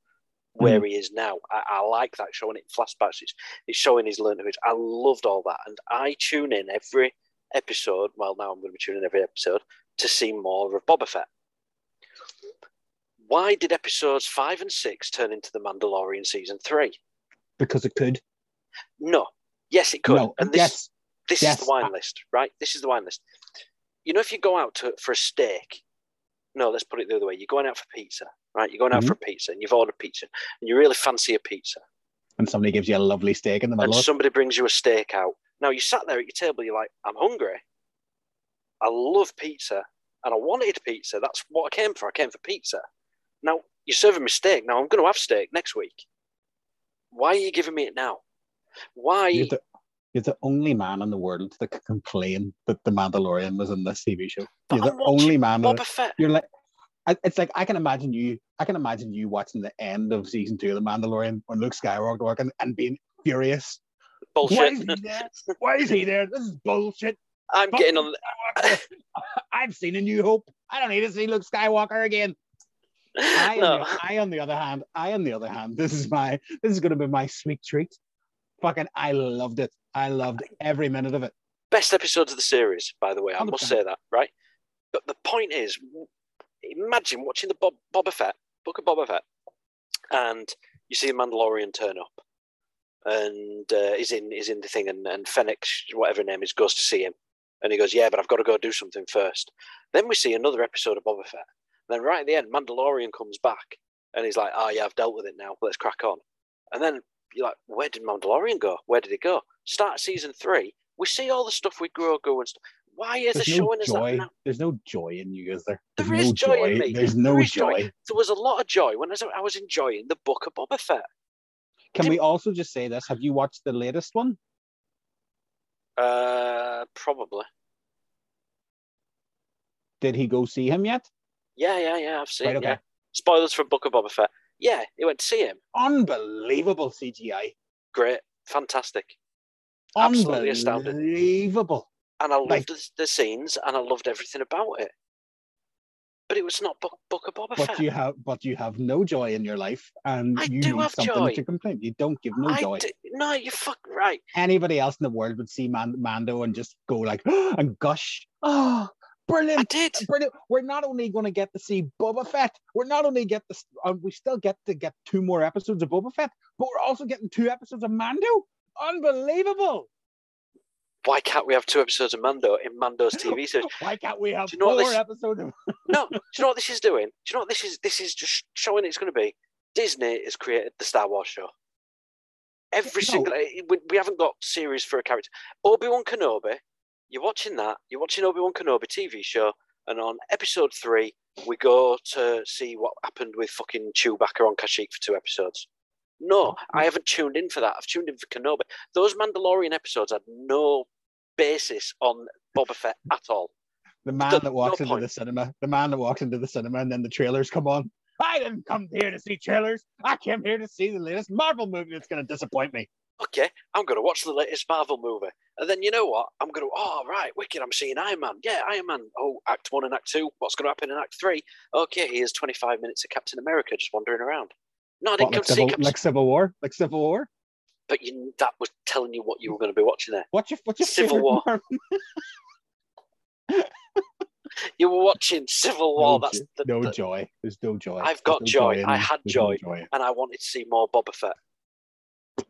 Speaker 2: where hmm. he is now, I, I like that showing it flashbacks. It's, it's showing his learning. I loved all that, and I tune in every episode. Well, now I'm going to be tuning in every episode to see more of Boba Fett. Why did episodes five and six turn into the Mandalorian season three?
Speaker 1: Because it could.
Speaker 2: No. Yes, it could.
Speaker 1: No.
Speaker 2: and this,
Speaker 1: yes.
Speaker 2: This
Speaker 1: yes,
Speaker 2: is the wine list, right? This is the wine list. You know, if you go out to, for a steak, no, let's put it the other way. You're going out for pizza, right? You're going out
Speaker 1: Mhm.
Speaker 2: for pizza and you've ordered pizza and you really fancy a pizza
Speaker 1: And somebody gives you a lovely steak in the
Speaker 2: and
Speaker 1: middle. it.
Speaker 2: somebody brings you a steak out. Now, you sat there at your table, you're like, I'm hungry. I love pizza and I wanted pizza. That's what I came for. I came for pizza. Now, you're serving me steak. Now, I'm going to have steak next week. Why are you giving me it now? Why?
Speaker 1: You're the, you're the only man in the world that could complain that the Mandalorian was in this TV show.
Speaker 2: But
Speaker 1: You're the
Speaker 2: I'm watching
Speaker 1: only man.
Speaker 2: Boba Fett.
Speaker 1: you're like I- it's like I can imagine you I can imagine you watching the end of season two of The Mandalorian when Luke Skywalker working and being furious.
Speaker 2: Bullshit.
Speaker 1: Why is he there? Why is he there? This is bullshit.
Speaker 2: I'm getting on.
Speaker 1: Skywalker. I've seen a new hope. I don't need to see Luke Skywalker again. I,
Speaker 2: no.
Speaker 1: on the, I on the other hand, I on the other hand, this is my this is gonna be my sweet treat. Fucking I loved it. I loved every minute of it.
Speaker 2: Best episodes of the series, by the way. I must
Speaker 1: 100%.
Speaker 2: say that, right? But the point is, imagine watching the Bob, Boba Fett, Book of Boba Fett, and you see a Mandalorian turn up, and uh, he's in he's in the thing, and, and Fennec, whatever name is, goes to see him, and he goes, "Yeah, but I've got to go do something first. Then we see another episode of Boba Fett. Then right at the end, Mandalorian comes back, and he's like, "Oh yeah, I've dealt with it now. Let's crack on." And then you're like, where did Mandalorian go? Where did it go? Start season three, we see all the stuff with Grogu and stuff. Why is
Speaker 1: There's
Speaker 2: it
Speaker 1: no
Speaker 2: showing us
Speaker 1: joy.
Speaker 2: that now?
Speaker 1: There's no joy in you, is there?
Speaker 2: There
Speaker 1: There's no
Speaker 2: joy in me.
Speaker 1: There's no
Speaker 2: There joy.
Speaker 1: joy.
Speaker 2: There was a lot of joy when I was, I was enjoying the book of Boba Fett.
Speaker 1: Can
Speaker 2: Did-
Speaker 1: we also just say this? Have you watched the latest one?
Speaker 2: Uh, probably.
Speaker 1: Did he go see him yet?
Speaker 2: Yeah, yeah, yeah. I've seen.
Speaker 1: Right, okay.
Speaker 2: Yeah. Spoilers for Book of Boba Fett. Yeah, he went to see him.
Speaker 1: Unbelievable CGI.
Speaker 2: Great, fantastic, Absolutely astounding.
Speaker 1: Unbelievable.
Speaker 2: and I loved
Speaker 1: Like-
Speaker 2: the, the scenes, and I loved everything about it. But it was not Book, Book of Boba
Speaker 1: But
Speaker 2: Fett.
Speaker 1: you have but you have no joy in your life and
Speaker 2: I
Speaker 1: you
Speaker 2: do
Speaker 1: need
Speaker 2: have
Speaker 1: something
Speaker 2: joy.
Speaker 1: to complain. You don't give no
Speaker 2: I
Speaker 1: joy.
Speaker 2: di- no, you're fuck right.
Speaker 1: Anybody else in the world would see Man- Mando and just go like and gush. Oh,
Speaker 2: I
Speaker 1: brilliant.
Speaker 2: did.
Speaker 1: Brilliant. We're not only going to get to see Boba Fett, we're not only get this, uh, we still get to get two more episodes of Boba Fett, but we're also getting two episodes of Mando. Unbelievable!
Speaker 2: Why can't we have two episodes of Mando in Mando's TV series?
Speaker 1: Why can't we have
Speaker 2: Do you know
Speaker 1: four
Speaker 2: this-
Speaker 1: episodes of?
Speaker 2: No, do you know what this is doing? Do you know what this is? This is just showing it's going to be. Disney has created the Star Wars show. Every
Speaker 1: No.
Speaker 2: single eh, we, we haven't got series for a character. Obi Wan Kenobi. You're watching that. You're watching Obi Wan Kenobi TV show, and on episode three, we go to see what happened with fucking Chewbacca on Kashyyyk for two episodes. No, I haven't tuned in for that. I've tuned in for Kenobi. Those Mandalorian episodes had no basis on Boba Fett at all.
Speaker 1: The man
Speaker 2: No-
Speaker 1: that walks
Speaker 2: no
Speaker 1: into the cinema, the man that walks into the cinema, and then the trailers come on. I didn't come here to see trailers. I came here to see the latest Marvel movie that's going to disappoint me.
Speaker 2: Okay, I'm going to watch the latest Marvel movie. And then you know what? I'm going to, oh, right, wicked, I'm seeing Iron Man. Yeah, Iron Man. Oh, Act 1 and Act 2. What's going to happen in Act 3? Okay, here's 25 minutes of Captain America just wandering around. No, I didn't
Speaker 1: What,
Speaker 2: come
Speaker 1: like, Civil,
Speaker 2: Captain
Speaker 1: like Civil War, like Civil War.
Speaker 2: But you, that was telling you what you were going to be watching there.
Speaker 1: What's your what's your
Speaker 2: Civil War. You were watching Civil War.
Speaker 1: No,
Speaker 2: That's the,
Speaker 1: no
Speaker 2: the-
Speaker 1: joy. There's no joy.
Speaker 2: I've got
Speaker 1: no
Speaker 2: joy.
Speaker 1: in
Speaker 2: I had
Speaker 1: There's no
Speaker 2: joy. and I wanted to see more Boba Fett.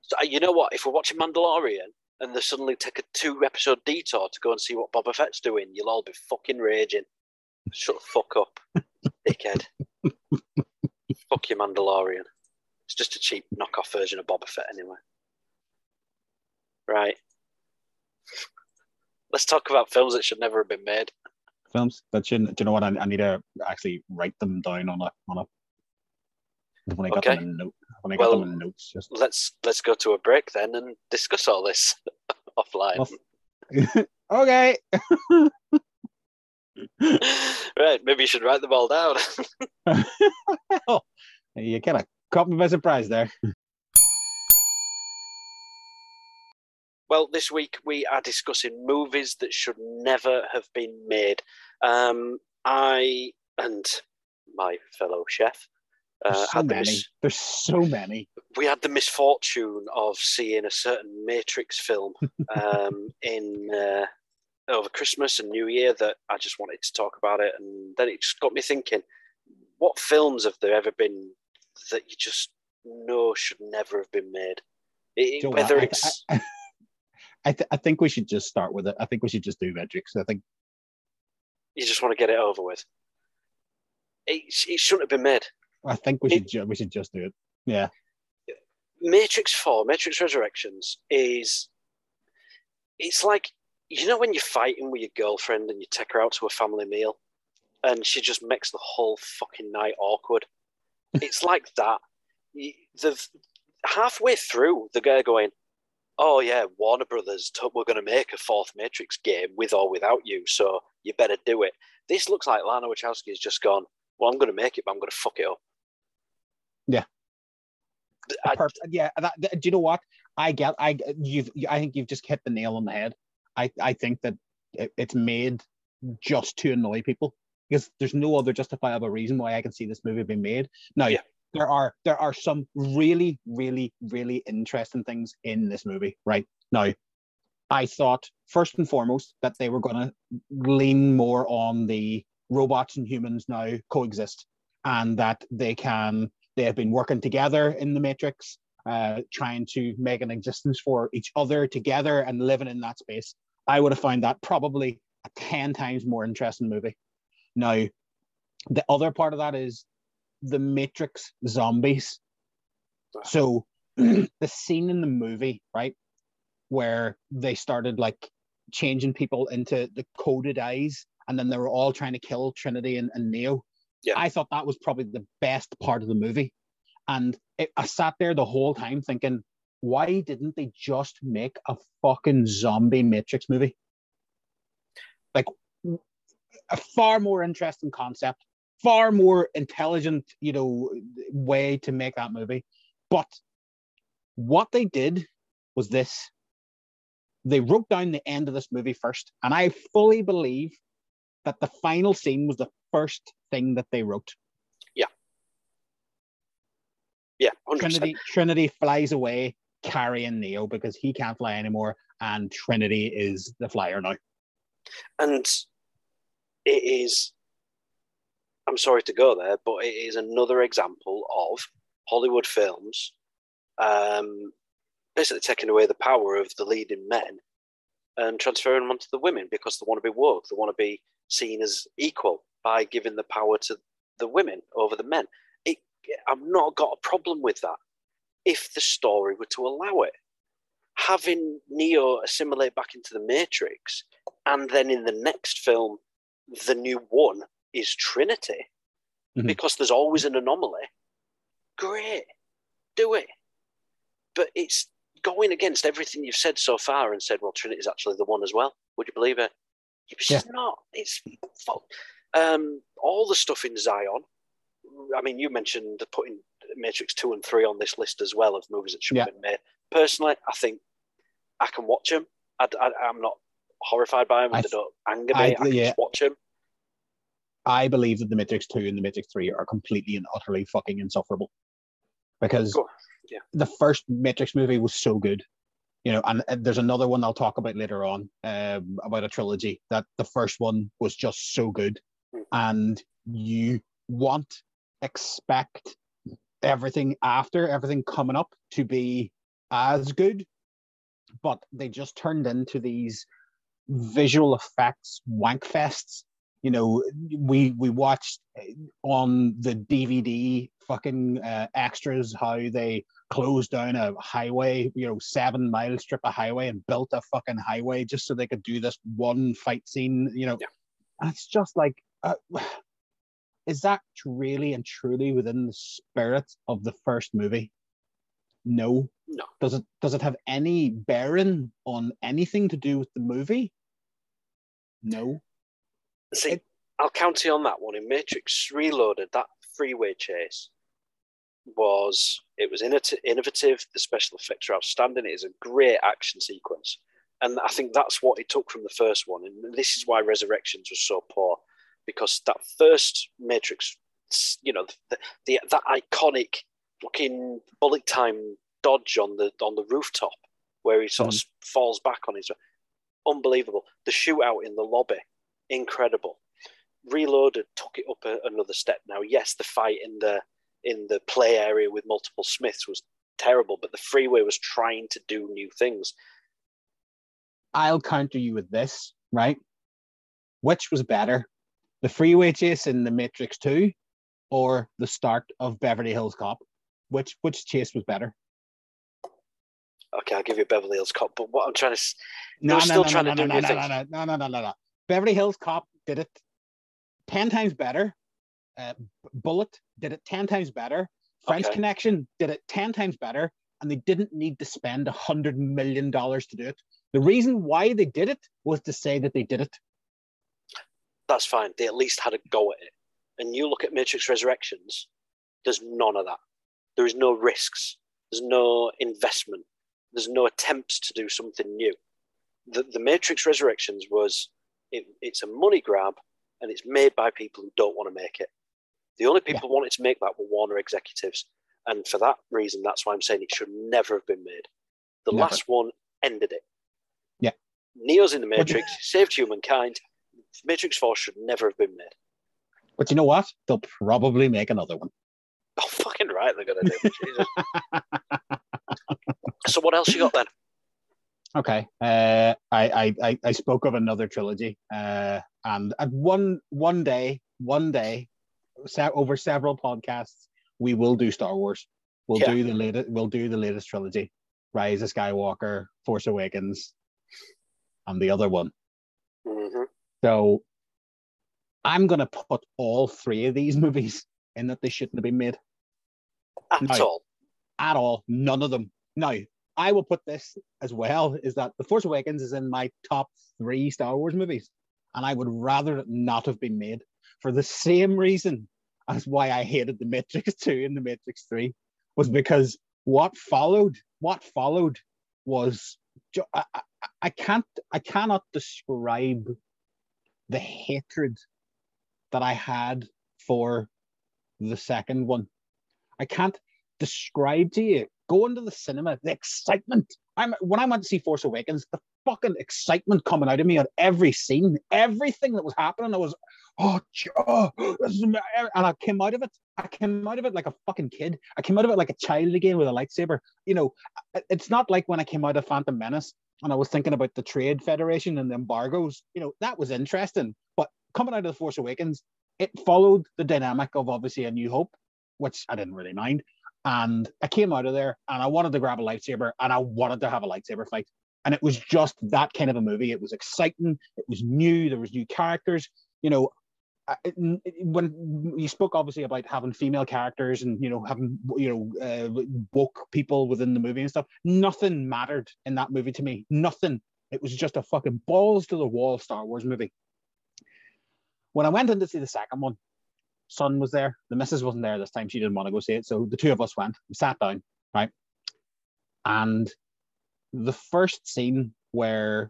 Speaker 2: So, uh, you know what? If we're watching Mandalorian and they suddenly take a two episode detour to go and see what Boba Fett's doing, you'll all be fucking raging. Shut the fuck up, dickhead. fuck your Mandalorian. It's just a cheap knockoff version of Boba Fett, anyway. Right. Let's talk about films that should never have been made.
Speaker 1: films that shouldn't. Do you know what? I, I need to actually write them down on a on a. When I got
Speaker 2: Okay.
Speaker 1: them in note, when I got
Speaker 2: Well,
Speaker 1: them in notes, just
Speaker 2: Let's let's go to a break then and discuss all this offline.
Speaker 1: Off- okay.
Speaker 2: right, maybe you should write them all down.
Speaker 1: well, you kind of caught me by surprise there.
Speaker 2: well, this week we are discussing movies that should never have been made. Um, I and my fellow chef uh,
Speaker 1: There's so many.
Speaker 2: mis-
Speaker 1: There's so many.
Speaker 2: we had the misfortune of seeing a certain Matrix film um, in uh, over Christmas and New Year that I just wanted to talk about it, and then it just got me thinking: what films have there ever been that you just know should never have been made? It-
Speaker 1: Do you know what?
Speaker 2: whether
Speaker 1: I,
Speaker 2: it's
Speaker 1: I, I, th- I think we should just start with it. I think we should just do Matrix. I think
Speaker 2: you just want to get it over with. It, it shouldn't have been made.
Speaker 1: I think we
Speaker 2: It-
Speaker 1: should ju- we should just do it. Yeah.
Speaker 2: Matrix 4, Matrix Resurrections is it's like you know when you're fighting with your girlfriend and you take her out to a family meal and she just makes the whole fucking night awkward. it's like that. The halfway through the guy going, "Oh yeah, Warner Brothers, we're going to make a fourth Matrix game with or without you, so you better do it." This looks like Lana Wachowski has just gone, "Well, I'm going to make it, but I'm going to fuck it up."
Speaker 1: Yeah.
Speaker 2: I-
Speaker 1: Perf- yeah. That, that- do you know what? I get. I you've. I think you've just hit the nail on the head. I I think that it, it's made just to annoy people because there's no other justifiable reason why I can see this movie being made. Now,
Speaker 2: Yeah.
Speaker 1: there are there are some really really really interesting things in this movie. Right now, I thought first and foremost that they were going to lean more on the robots and humans now coexist, and that they can they have been working together in the Matrix, uh, trying to make an existence for each other together and living in that space. I would have found that probably a 10 times more interesting movie. Now, the other part of that is the Matrix zombies. So, the scene in the movie, right, where they started like changing people into the coded eyes, and then they were all trying to kill Trinity and, and Neo.
Speaker 2: Yeah.
Speaker 1: I thought that was probably the best part of the movie, and it, I sat there the whole time thinking, why didn't they just make a fucking zombie Matrix movie? Like a far more interesting concept, far more intelligent, you know, way to make that movie. But what they did was this. They wrote down the end of this movie first, and I fully believe that the final scene was the first thing that they wrote.
Speaker 2: Yeah, 100%.
Speaker 1: Trinity Trinity flies away carrying Neo because he can't fly anymore, and Trinity is the flyer now.
Speaker 2: And it is, I'm sorry to go there, but it is another example of Hollywood films um, basically taking away the power of the leading men and transferring them onto the women because they want to be woke, they want to be seen as equal by giving the power to the women over the men. It, I've not got a problem with that if the story were to allow it. Having Neo assimilate back into the Matrix, and then in the next film, the new one is Trinity,
Speaker 1: Mhm.
Speaker 2: because there's always an anomaly. Great, do it. But it's going against everything you've said so far and said, well, Trinity's actually the one as well. Would you believe it? It's
Speaker 1: Yeah.
Speaker 2: not. It's. Um, all the stuff in Zion. I mean, you mentioned putting Matrix two and three on this list as well of movies that should have been made. Personally, I think I can watch them. I, am not horrified by them.
Speaker 1: I
Speaker 2: they don't anger me.
Speaker 1: I-
Speaker 2: I, can
Speaker 1: yeah.
Speaker 2: just watch them.
Speaker 1: I believe that the Matrix 2 and the Matrix 3 are completely and utterly fucking insufferable. Because.
Speaker 2: Yeah.
Speaker 1: the first Matrix movie was so good. You know, and, and there's another one I'll talk about later on um, about a trilogy that the first one was just so good. And you want, expect everything after, everything coming up to be as good. But they just turned into these visual effects wank fests you know we we watched uh, on the dvd fucking uh, extras how they closed down a highway you know seven mile strip of highway and built a fucking highway just so they could do this one fight scene you know
Speaker 2: Yeah.
Speaker 1: it's just like uh, is that really and truly within the spirit of the first movie no
Speaker 2: No.
Speaker 1: does it does it have any bearing on anything to do with the movie no
Speaker 2: See,
Speaker 1: It-
Speaker 2: I'll counter you on that one. In Matrix Reloaded, that freeway chase was it was innovative. The special effects are outstanding. It is a great action sequence, and I think that's what it took from the first one. And this is why Resurrections was so poor, because that first Matrix, you know, the, the that iconic looking bullet time dodge on the on the rooftop where he sort of mm. falls back on his unbelievable. The shootout in the lobby, incredible. Reloaded took it up a, another step. Now, yes, the fight in the in the play area with multiple Smiths was terrible, but the freeway was trying to do new things.
Speaker 1: I'll counter you with this, right? Which was better, the freeway chase in The Matrix 2 or the start of Beverly Hills Cop? Which which chase was better?
Speaker 2: Okay, I'll give you Beverly Hills Cop, but what I'm trying to
Speaker 1: No, no,
Speaker 2: still
Speaker 1: no,
Speaker 2: trying
Speaker 1: no,
Speaker 2: to
Speaker 1: no,
Speaker 2: do
Speaker 1: no, no, no, no, no, no, no, no. Beverly Hills Cop did it ten times better. Uh, Bullitt did it ten times better. French
Speaker 2: Okay.
Speaker 1: Connection did it ten times better, and they didn't need to spend a hundred million dollars to do it. The reason why they did it was to say that they did it.
Speaker 2: That's fine. They at least had a go at it. And you look at Matrix Resurrections, there's none of that. There is no risks. There's no investment. There's no attempts to do something new. The, the Matrix Resurrections was it, it's a money grab and it's made by people who don't want to make it. The only people who wanted to make that were Warner executives. And for that reason, that's why I'm saying it should never have been made. The
Speaker 1: Never.
Speaker 2: last one ended it.
Speaker 1: Yeah.
Speaker 2: Neo's in the Matrix, saved humankind. Matrix 4 should never have been made.
Speaker 1: But you know what? They'll probably make another one.
Speaker 2: Oh, fucking right, they're to do. Jesus. so, what else you got then?
Speaker 1: Okay. Uh, I, I, I, I spoke of another trilogy, uh, and at one one day, one day, se- over several podcasts, we will do Star Wars. We'll
Speaker 2: Yeah.
Speaker 1: do the latest. We'll do the latest trilogy: Rise of Skywalker, Force Awakens, and the other one.
Speaker 2: hmm
Speaker 1: So I'm gonna put all three of these movies in that they shouldn't have been made
Speaker 2: At
Speaker 1: No.
Speaker 2: all.
Speaker 1: at all. None of them. Now, I will put this as well: is that The Force Awakens is in my top three Star Wars movies, and I would rather not have been made for the same reason as why I hated The Matrix Two and The Matrix Three, was because what followed, what followed, was I, I, I can't, I cannot describe the hatred that I had for the second one. I can't describe to you going to the cinema the excitement. I'm when I went to see Force Awakens, the fucking excitement coming out of me on every scene, everything that was happening. I was, oh, oh and I came out of it. I came out of it like a fucking kid. I came out of it like a child again with a lightsaber. You know, it's not like when I came out of Phantom Menace and I was thinking about the Trade Federation and the embargoes. You know, that was interesting. But coming out of the Force Awakens, it followed the dynamic of obviously A New Hope, which I didn't really mind. And I came out of there and I wanted to grab a lightsaber and I wanted to have a lightsaber fight. And it was just that kind of a movie. It was exciting. It was new. There was new characters. You know, when you spoke obviously about having female characters and you know having you know uh, woke people within the movie and stuff, nothing mattered in that movie to me. Nothing. It was just a fucking balls to the wall Star Wars movie. When I went in to see the second one, son was there. The missus wasn't there this time. She didn't want to go see it. So the two of us went. We sat down, right? And the first scene where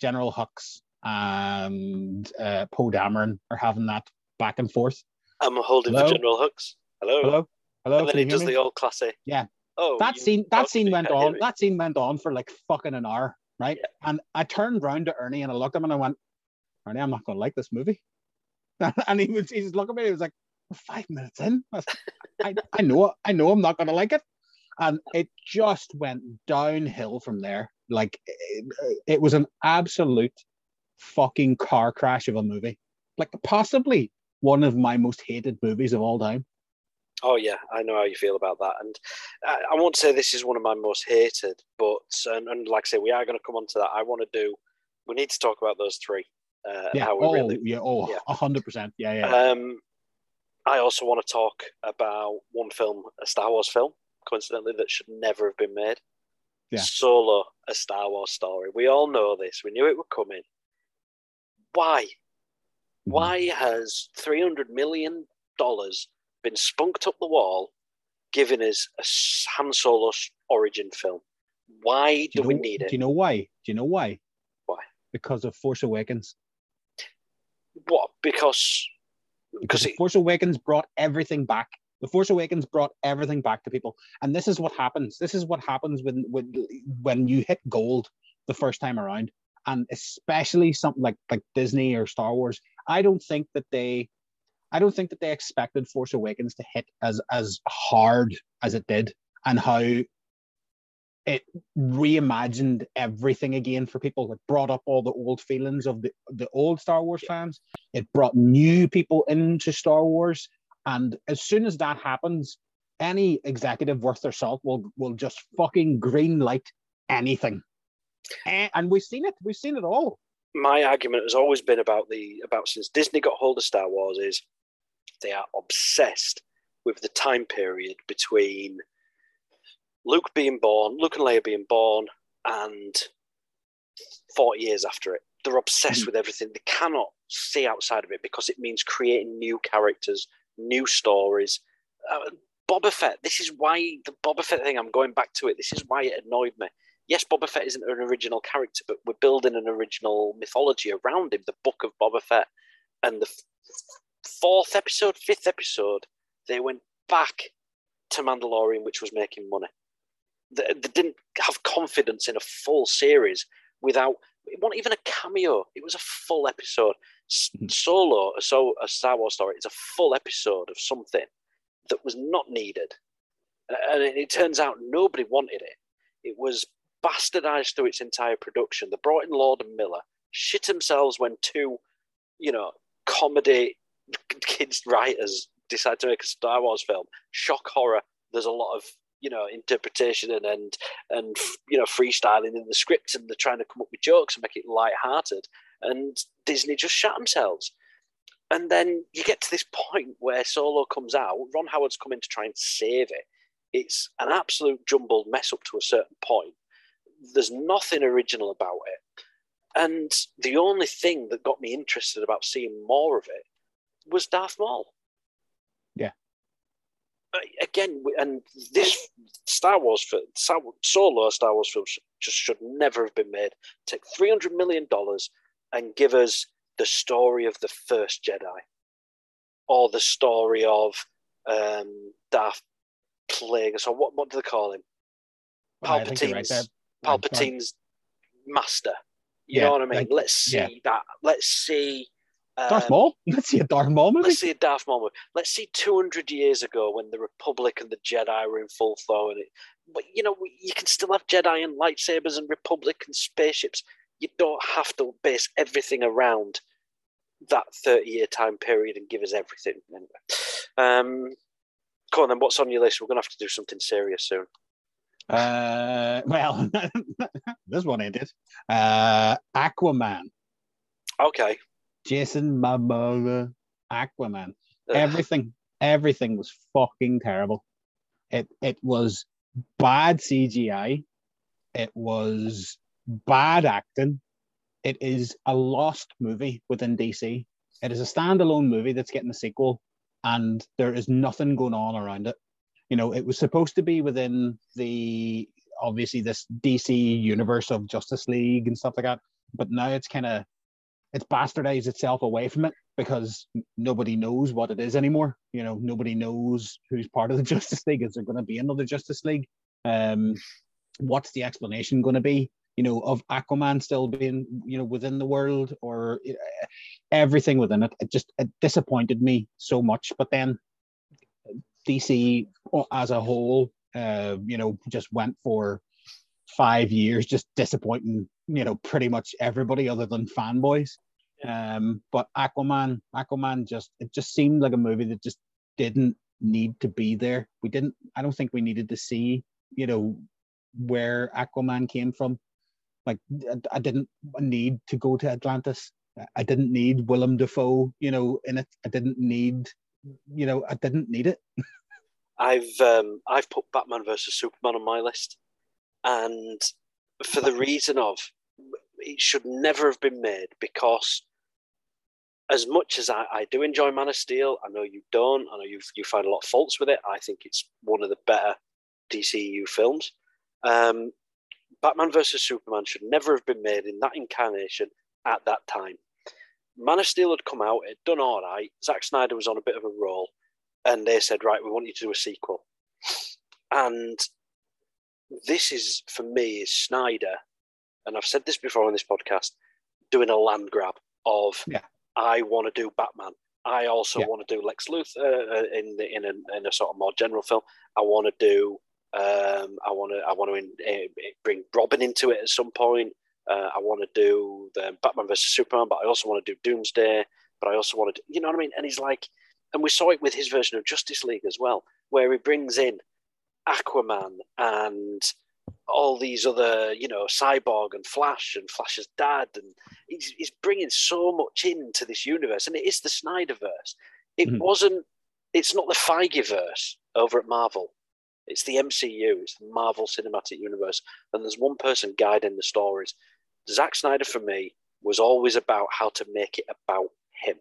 Speaker 1: General Hux and uh, Poe Dameron are having that back and forth.
Speaker 2: I'm holding
Speaker 1: Hello?
Speaker 2: for General Hux. Hello.
Speaker 1: Hello, hello.
Speaker 2: And then he does
Speaker 1: me?
Speaker 2: the old classic.
Speaker 1: Yeah.
Speaker 2: Oh,
Speaker 1: that scene. That scene went on. That scene went on for like fucking an hour, right?
Speaker 2: Yeah.
Speaker 1: And I turned round to Ernie and I looked at him and I went, Ernie, I'm not going to like this movie. and he was, he was looking at me. He was like, "We're five minutes in. I, was- I, I know, I know, I'm not going to like it. And it just went downhill from there. Like it, it was an absolute fucking car crash of a movie. Like possibly one of my most hated movies of all time.
Speaker 2: Oh yeah, I know how you feel about that, and I, I won't say this is one of my most hated, but and, and like I say, we are going to come on to that. I want to do. We need to talk about those three. Uh,
Speaker 1: Yeah.
Speaker 2: How we
Speaker 1: Oh,
Speaker 2: really.
Speaker 1: yeah. Oh,
Speaker 2: yeah.
Speaker 1: hundred percent. Yeah, yeah.
Speaker 2: Um, I also want to talk about one film, a Star Wars film, coincidentally, that should never have been made.
Speaker 1: Yeah.
Speaker 2: Solo, a Star Wars story. We all know this. We knew it would come in. Why?
Speaker 1: Mm-hmm.
Speaker 2: Why has three hundred million dollars been spunked up the wall, giving us a Han Solo origin film? Why do, we
Speaker 1: know-
Speaker 2: need
Speaker 1: Do
Speaker 2: it?
Speaker 1: you know why? Do you know why?
Speaker 2: Why?
Speaker 1: Because of Force Awakens.
Speaker 2: What? Because
Speaker 1: Because
Speaker 2: because
Speaker 1: the
Speaker 2: it,
Speaker 1: Force Awakens brought everything back. The Force Awakens brought everything back to people, and this is what happens. This is what happens when when when you hit gold the first time around, and especially something like like Disney or Star Wars. I don't think that they, I don't think that they expected Force Awakens to hit as as hard as it did, and how it reimagined everything again for people. It brought up all the old feelings of the, the old Star Wars fans. It brought new people into Star Wars. And as soon as that happens, any executive worth their salt will will just fucking green light anything. And, and we've seen it. We've seen it all.
Speaker 2: my argument has always been about the about since Disney got hold of Star Wars is they are obsessed with the time period between Luke being born, Luke and Leia being born, and forty years after it. They're obsessed
Speaker 1: Mhm.
Speaker 2: with everything. They cannot see outside of it because it means creating new characters, new stories. Uh, Boba Fett. This is why the Boba Fett thing. I'm going back to it. This is why it annoyed me yes, Boba Fett isn't an original character, but we're building an original mythology around him. The Book of Boba Fett, and the fourth episode, fifth episode, they went back to Mandalorian, which was making money. They, they didn't have confidence in a full series without. It wasn't even a cameo. It was a full episode.
Speaker 1: Mhm.
Speaker 2: Solo, a, so a Star Wars story, is a full episode of something that was not needed, and it, it turns out nobody wanted it. It was bastardized through its entire production. They brought in Lord and Miller, shit themselves when two, you know, comedy kids writers decide to make a Star Wars film. Shock horror. There's a lot of you know interpretation and and and you know freestyling in the script and they're trying to come up with jokes and make it light-hearted and disney just shut themselves and then you get to this point where solo comes out ron howard's coming to try and save it it's an absolute jumbled mess up to a certain point there's nothing original about it and the only thing that got me interested about seeing more of it was darth maul
Speaker 1: Yeah.
Speaker 2: Again, and this Star Wars film, solo Star Wars film just should never have been made. Take three hundred million dollars and give us the story of the first Jedi, or the story of um, Darth Plagueis. or what what do they call him?
Speaker 1: I right
Speaker 2: Palpatine's master. You
Speaker 1: Yeah,
Speaker 2: know what I mean?
Speaker 1: like-
Speaker 2: let's see
Speaker 1: yeah.
Speaker 2: that. Let's see.
Speaker 1: Darth
Speaker 2: um,
Speaker 1: Maul. Let's see a Darth Maul movie.
Speaker 2: Let's see a Darth Maul movie. Let's see 200 years ago when the Republic and the Jedi were in full flow. And it, but you know, you can still have Jedi and lightsabers and Republic and spaceships. You don't have to base everything around that 30 year time period and give us everything. Anyway. Um, come on, then, what's on your list? We're going to have to do something serious soon.
Speaker 1: Uh, well, this one ended. Uh, Aquaman.
Speaker 2: Okay.
Speaker 1: Jason Momoa. Aquaman.
Speaker 2: Ugh.
Speaker 1: Everything, everything was fucking terrible. It it was bad CGI. It was bad acting. It is a lost movie within DC. It is a standalone movie that's getting a sequel, and there is nothing going on around it. You know, it was supposed to be within the obviously this DC universe of Justice League and stuff like that, but now it's kind of it's bastardized itself away from it because nobody knows what it is anymore. You know, nobody knows who's part of the Justice League. Is there going to be another Justice League? Um, what's the explanation going to be? You know, of Aquaman still being, you know, within the world or uh, everything within it. It just it disappointed me so much. But then DC as a whole, uh, you know, just went for five years just disappointing, you know, pretty much everybody other than fanboys. Um, but Aquaman, Aquaman just it just seemed like a movie that just didn't need to be there. We didn't. I don't think we needed to see, you know, where Aquaman came from. Like I, I didn't need to go to Atlantis. I didn't need Willem Dafoe, you know, in it. I didn't need, you know, I didn't need it.
Speaker 2: I've um, I've put Batman versus Superman on my list, and for the reason of it should never have been made because as much as I, I do enjoy Man of Steel, I know you don't. I know you you find a lot of faults with it. I think it's one of the better DCU films. Um, Batman versus Superman should never have been made in that incarnation at that time. Man of Steel had come out, it'd done all right. Zack Snyder was on a bit of a roll, and they said, right, we want you to do a sequel. And this is, for me, is Snyder, and I've said this before on this podcast, doing a land grab of,
Speaker 1: Yeah.
Speaker 2: I want to do Batman. I also
Speaker 1: Yeah.
Speaker 2: want to do Lex Luthor uh, in the, in a, in a sort of more general film. I want to do um, I want to I want to uh, bring Robin into it at some point. Uh, I want to do the Batman versus Superman, but I also want to do Doomsday. But I also want to, do, you know what I mean? And he's like, and we saw it with his version of Justice League as well, where he brings in Aquaman and all these other, you know, Cyborg and Flash and Flash's dad, and he's, he's bringing so much into this universe, and it is the Snyderverse. It
Speaker 1: Mhm.
Speaker 2: wasn't. It's not the Feigeverse over at Marvel. It's the MCU. It's the Marvel Cinematic Universe, and there's one person guiding the stories. Zack Snyder, for me, was always about how to make it about him.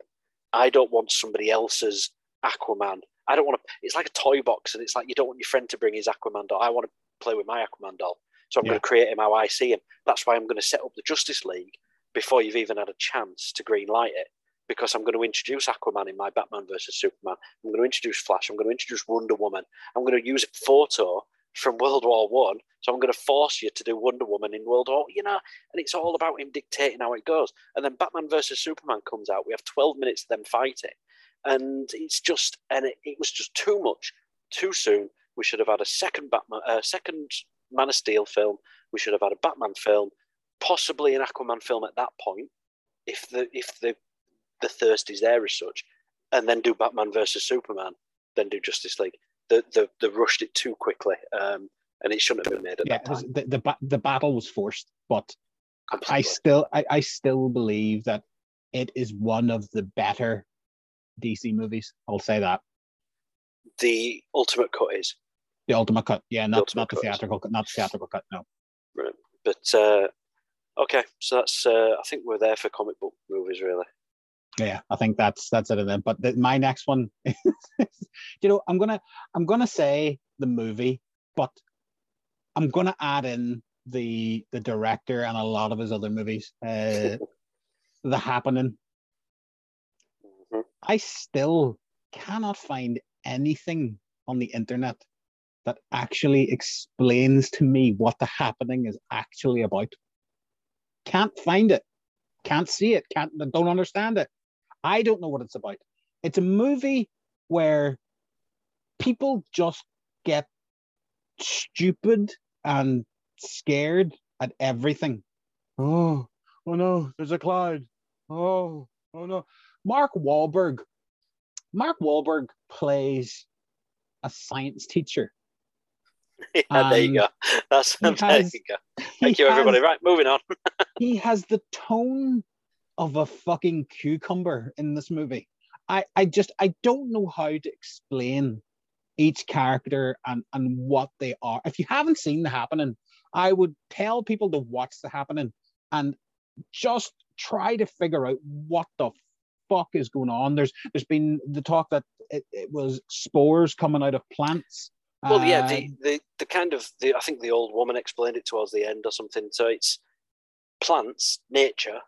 Speaker 2: I don't want somebody else's Aquaman. I don't want to. It's like a toy box, and it's like you don't want your friend to bring his Aquaman doll. I want to play with my Aquaman doll, so I'm
Speaker 1: Yeah.
Speaker 2: going to create him how I see him. That's why I'm going to set up the Justice League before you've even had a chance to greenlight it, because I'm going to introduce Aquaman in my Batman versus Superman. I'm going to introduce Flash. I'm going to introduce Wonder Woman. I'm going to use a photo from World War One. So I'm going to force you to do Wonder Woman in World War, you know, and it's all about him dictating how it goes. And then Batman versus Superman comes out. We have 12 minutes of them fighting, and it's just, and it, it was just too much, too soon. We should have had a second Batman, a second Man of Steel film. We should have had a Batman film, possibly an Aquaman film at that point, if the if the the thirst is there as such, and then do Batman versus Superman, then do Justice League. They, they, they rushed it too quickly, um, and it shouldn't have been made at
Speaker 1: Yeah,
Speaker 2: that time.
Speaker 1: the, the ba- the battle was forced, but I still I, I still believe that it is one of the better DC movies. I'll say that.
Speaker 2: the ultimate cut is,
Speaker 1: The ultimate cut. Yeah, not
Speaker 2: ultimate
Speaker 1: not the theatrical cut, not the theatrical cut, no.
Speaker 2: Right, but uh, okay, so that's uh, I think we're there for comic book movies, really.
Speaker 1: Yeah, I think that's that's it. Then, but the, my next one, you know, I'm gonna I'm gonna say the movie, but I'm gonna add in the the director and a lot of his other movies. Uh, the Happening.
Speaker 2: Mhm.
Speaker 1: I still cannot find anything on the internet that actually explains to me what the happening is actually about. Can't find it. Can't see it. Can't don't understand it. I don't know what it's about. It's a movie where people just get stupid and scared at everything. Oh, oh no, there's a cloud. Oh, oh no. Mark Wahlberg. Mark Wahlberg plays a science teacher.
Speaker 2: yeah, there you go. That's
Speaker 1: he
Speaker 2: there
Speaker 1: has-
Speaker 2: you go. Thank you, everybody.
Speaker 1: has-
Speaker 2: Right, moving on.
Speaker 1: he has the tone of a fucking cucumber in this movie. I, I just I don't know how to explain each character and, and what they are. If you haven't seen the happening, I would tell people to watch the happening and just try to figure out what the fuck is going on. There's there's been the talk that it, it was spores coming out of plants.
Speaker 2: Well, yeah, the, the the kind of the I think the old woman explained it towards the end or something. So it's plants, nature.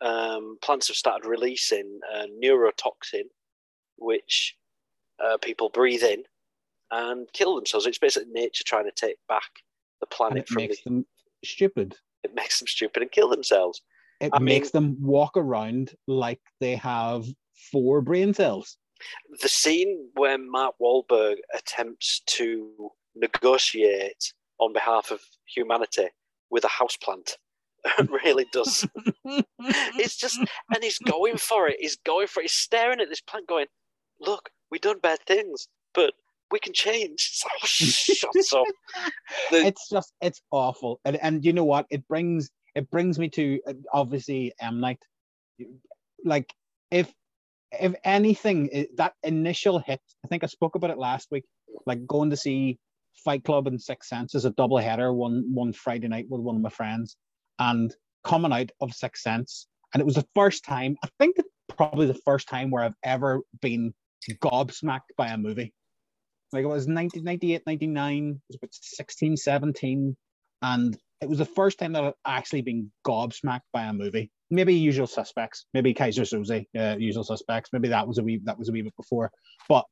Speaker 2: Um, plants have started releasing a neurotoxin, which uh, people breathe in and kill themselves. It's basically nature trying to take back the
Speaker 1: and
Speaker 2: planet
Speaker 1: it
Speaker 2: from
Speaker 1: makes
Speaker 2: the.
Speaker 1: them stupid.
Speaker 2: It makes them stupid and kill themselves.
Speaker 1: it
Speaker 2: I
Speaker 1: makes them walk around like they have four brain cells.
Speaker 2: the scene where Mark Wahlberg attempts to negotiate on behalf of humanity with a houseplant really does. It's just, and he's going for it. He's going for it. He's staring at this plant, going, "Look, we've done bad things, but we can change." So shut up. The-
Speaker 1: it's just it's awful, and and you know what? It brings it brings me to uh, obviously M Night. Like if if anything, that initial hit, I think I spoke about it last week. Like going to see Fight Club and Six Sense as a double header one one Friday night with one of my friends, and coming out of Six Sense, and it was the first time. I think probably the first time where I've ever been gobsmacked by a movie. Like it was 1998, 99, it was about 16, 17. And it was the first time that I've actually been gobsmacked by a movie. Maybe Usual Suspects, maybe Keyser Söze, uh, Usual Suspects. Maybe that was a wee that was a wee bit before. But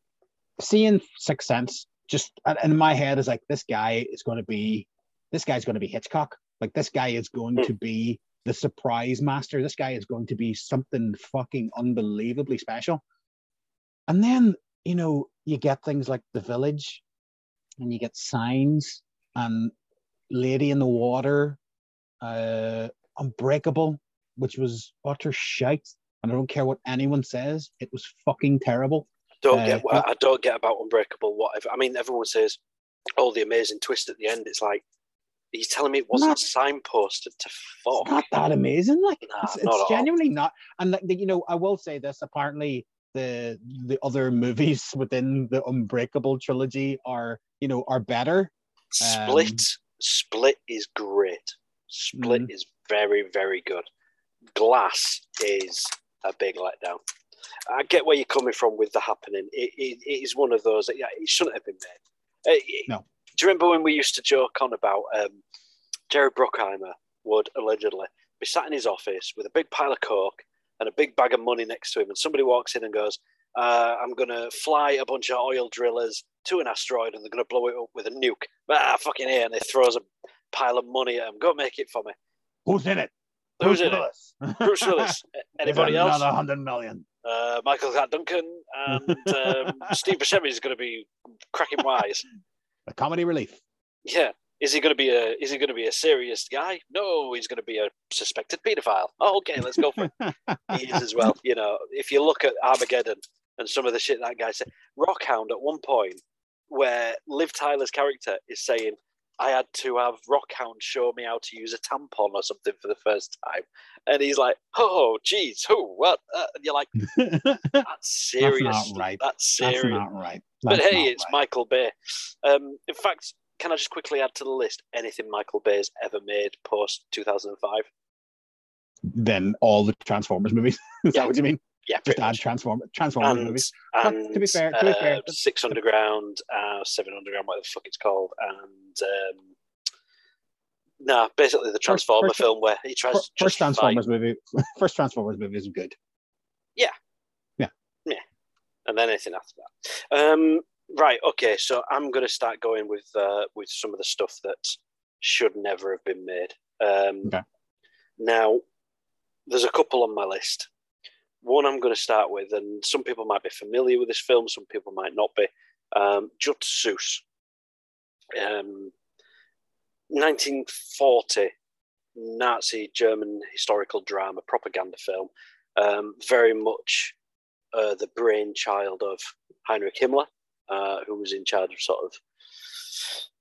Speaker 1: seeing Sixth Sense, just in my head is like this guy is going to be, this guy's going to be Hitchcock. Like this guy is going to be the surprise master. This guy is going to be something fucking unbelievably special. And then you know you get things like The Village, and you get Signs and Lady in the Water, uh, Unbreakable, which was utter shite. And I don't care what anyone says, it was fucking terrible.
Speaker 2: don't
Speaker 1: Uh,
Speaker 2: get what I don't get about Unbreakable. Whatever. I mean, everyone says, "Oh, the amazing twist at the end." It's like, are you telling me it wasn't
Speaker 1: Not-
Speaker 2: signposted to fuck?
Speaker 1: It's not that amazing. Like
Speaker 2: Nah,
Speaker 1: it's, it's
Speaker 2: all.
Speaker 1: genuinely not. And like, you know, I will say this. Apparently, the the other movies within the Unbreakable trilogy are you know are better.
Speaker 2: Split,
Speaker 1: Um,
Speaker 2: Split is great. Split
Speaker 1: Mhm.
Speaker 2: is very, very good. Glass is a big letdown. I get where you're coming from with the happening. It, it, it is one of those that yeah, it shouldn't have been made. It-
Speaker 1: No.
Speaker 2: Do you remember when we used to joke on about um, Jerry Bruckheimer would allegedly be sat in his office with a big pile of coke and a big bag of money next to him, and somebody walks in and goes, uh, "I'm going to fly a bunch of oil drillers to an asteroid, and they're going to blow it up with a nuke." Ah, fucking here, and he throws a pile of money at him. Go make it for me.
Speaker 1: Who's in it?
Speaker 2: Who's
Speaker 1: Bruce
Speaker 2: in it?
Speaker 1: Willis.
Speaker 2: Bruce Willis. Anybody else?
Speaker 1: Another hundred million.
Speaker 2: Uh, Michael Clarke Duncan and um, Steve Buscemi is going to be cracking wise.
Speaker 1: The comedy relief.
Speaker 2: Yeah. Is he going to be a Is he going to be a serious guy? No, he's going to be a suspected paedophile. Oh, okay, let's go for it. He is as well. You know, if you look at Armageddon and some of the shit that guy said, Rockhound at one point where Liv Tyler's character is saying, I had to have Rockhound show me how to use a tampon or something for the first time. And he's like, oh, geez, who, what? Uh, and you're like, that's serious.
Speaker 1: That's not right.
Speaker 2: That's serious.
Speaker 1: That's not right.
Speaker 2: but hey, it's
Speaker 1: right.
Speaker 2: Michael Bay. Um, in fact, can I just quickly add to the list anything Michael Bay's ever made post 2005?
Speaker 1: Then all the Transformers movies. Is
Speaker 2: Yeah.
Speaker 1: that what you mean?
Speaker 2: Yeah,
Speaker 1: Just add. Transform Transformers
Speaker 2: And,
Speaker 1: movies.
Speaker 2: And
Speaker 1: to be fair- to be fair,
Speaker 2: uh, Six Underground, uh, Seven Underground, whatever the fuck it's called, and um, nah, basically the Transformer
Speaker 1: first-
Speaker 2: film where he tries
Speaker 1: Fir-
Speaker 2: to
Speaker 1: First Transformers movie. First Transformers movie is good.
Speaker 2: Yeah, yeah, yeah, and then anything after that. Um, right, okay, so I'm going to start going with uh, with some of the stuff that should never have been made. Um,
Speaker 1: Okay.
Speaker 2: Now, there's a couple on my list. One I'm going to start with, and some people might be familiar with this film, some people might not be. Um, Jud Suss. Um, 1940 Nazi German historical drama propaganda film, um, very much uh, the brainchild of Heinrich Himmler, uh, who was in charge of sort of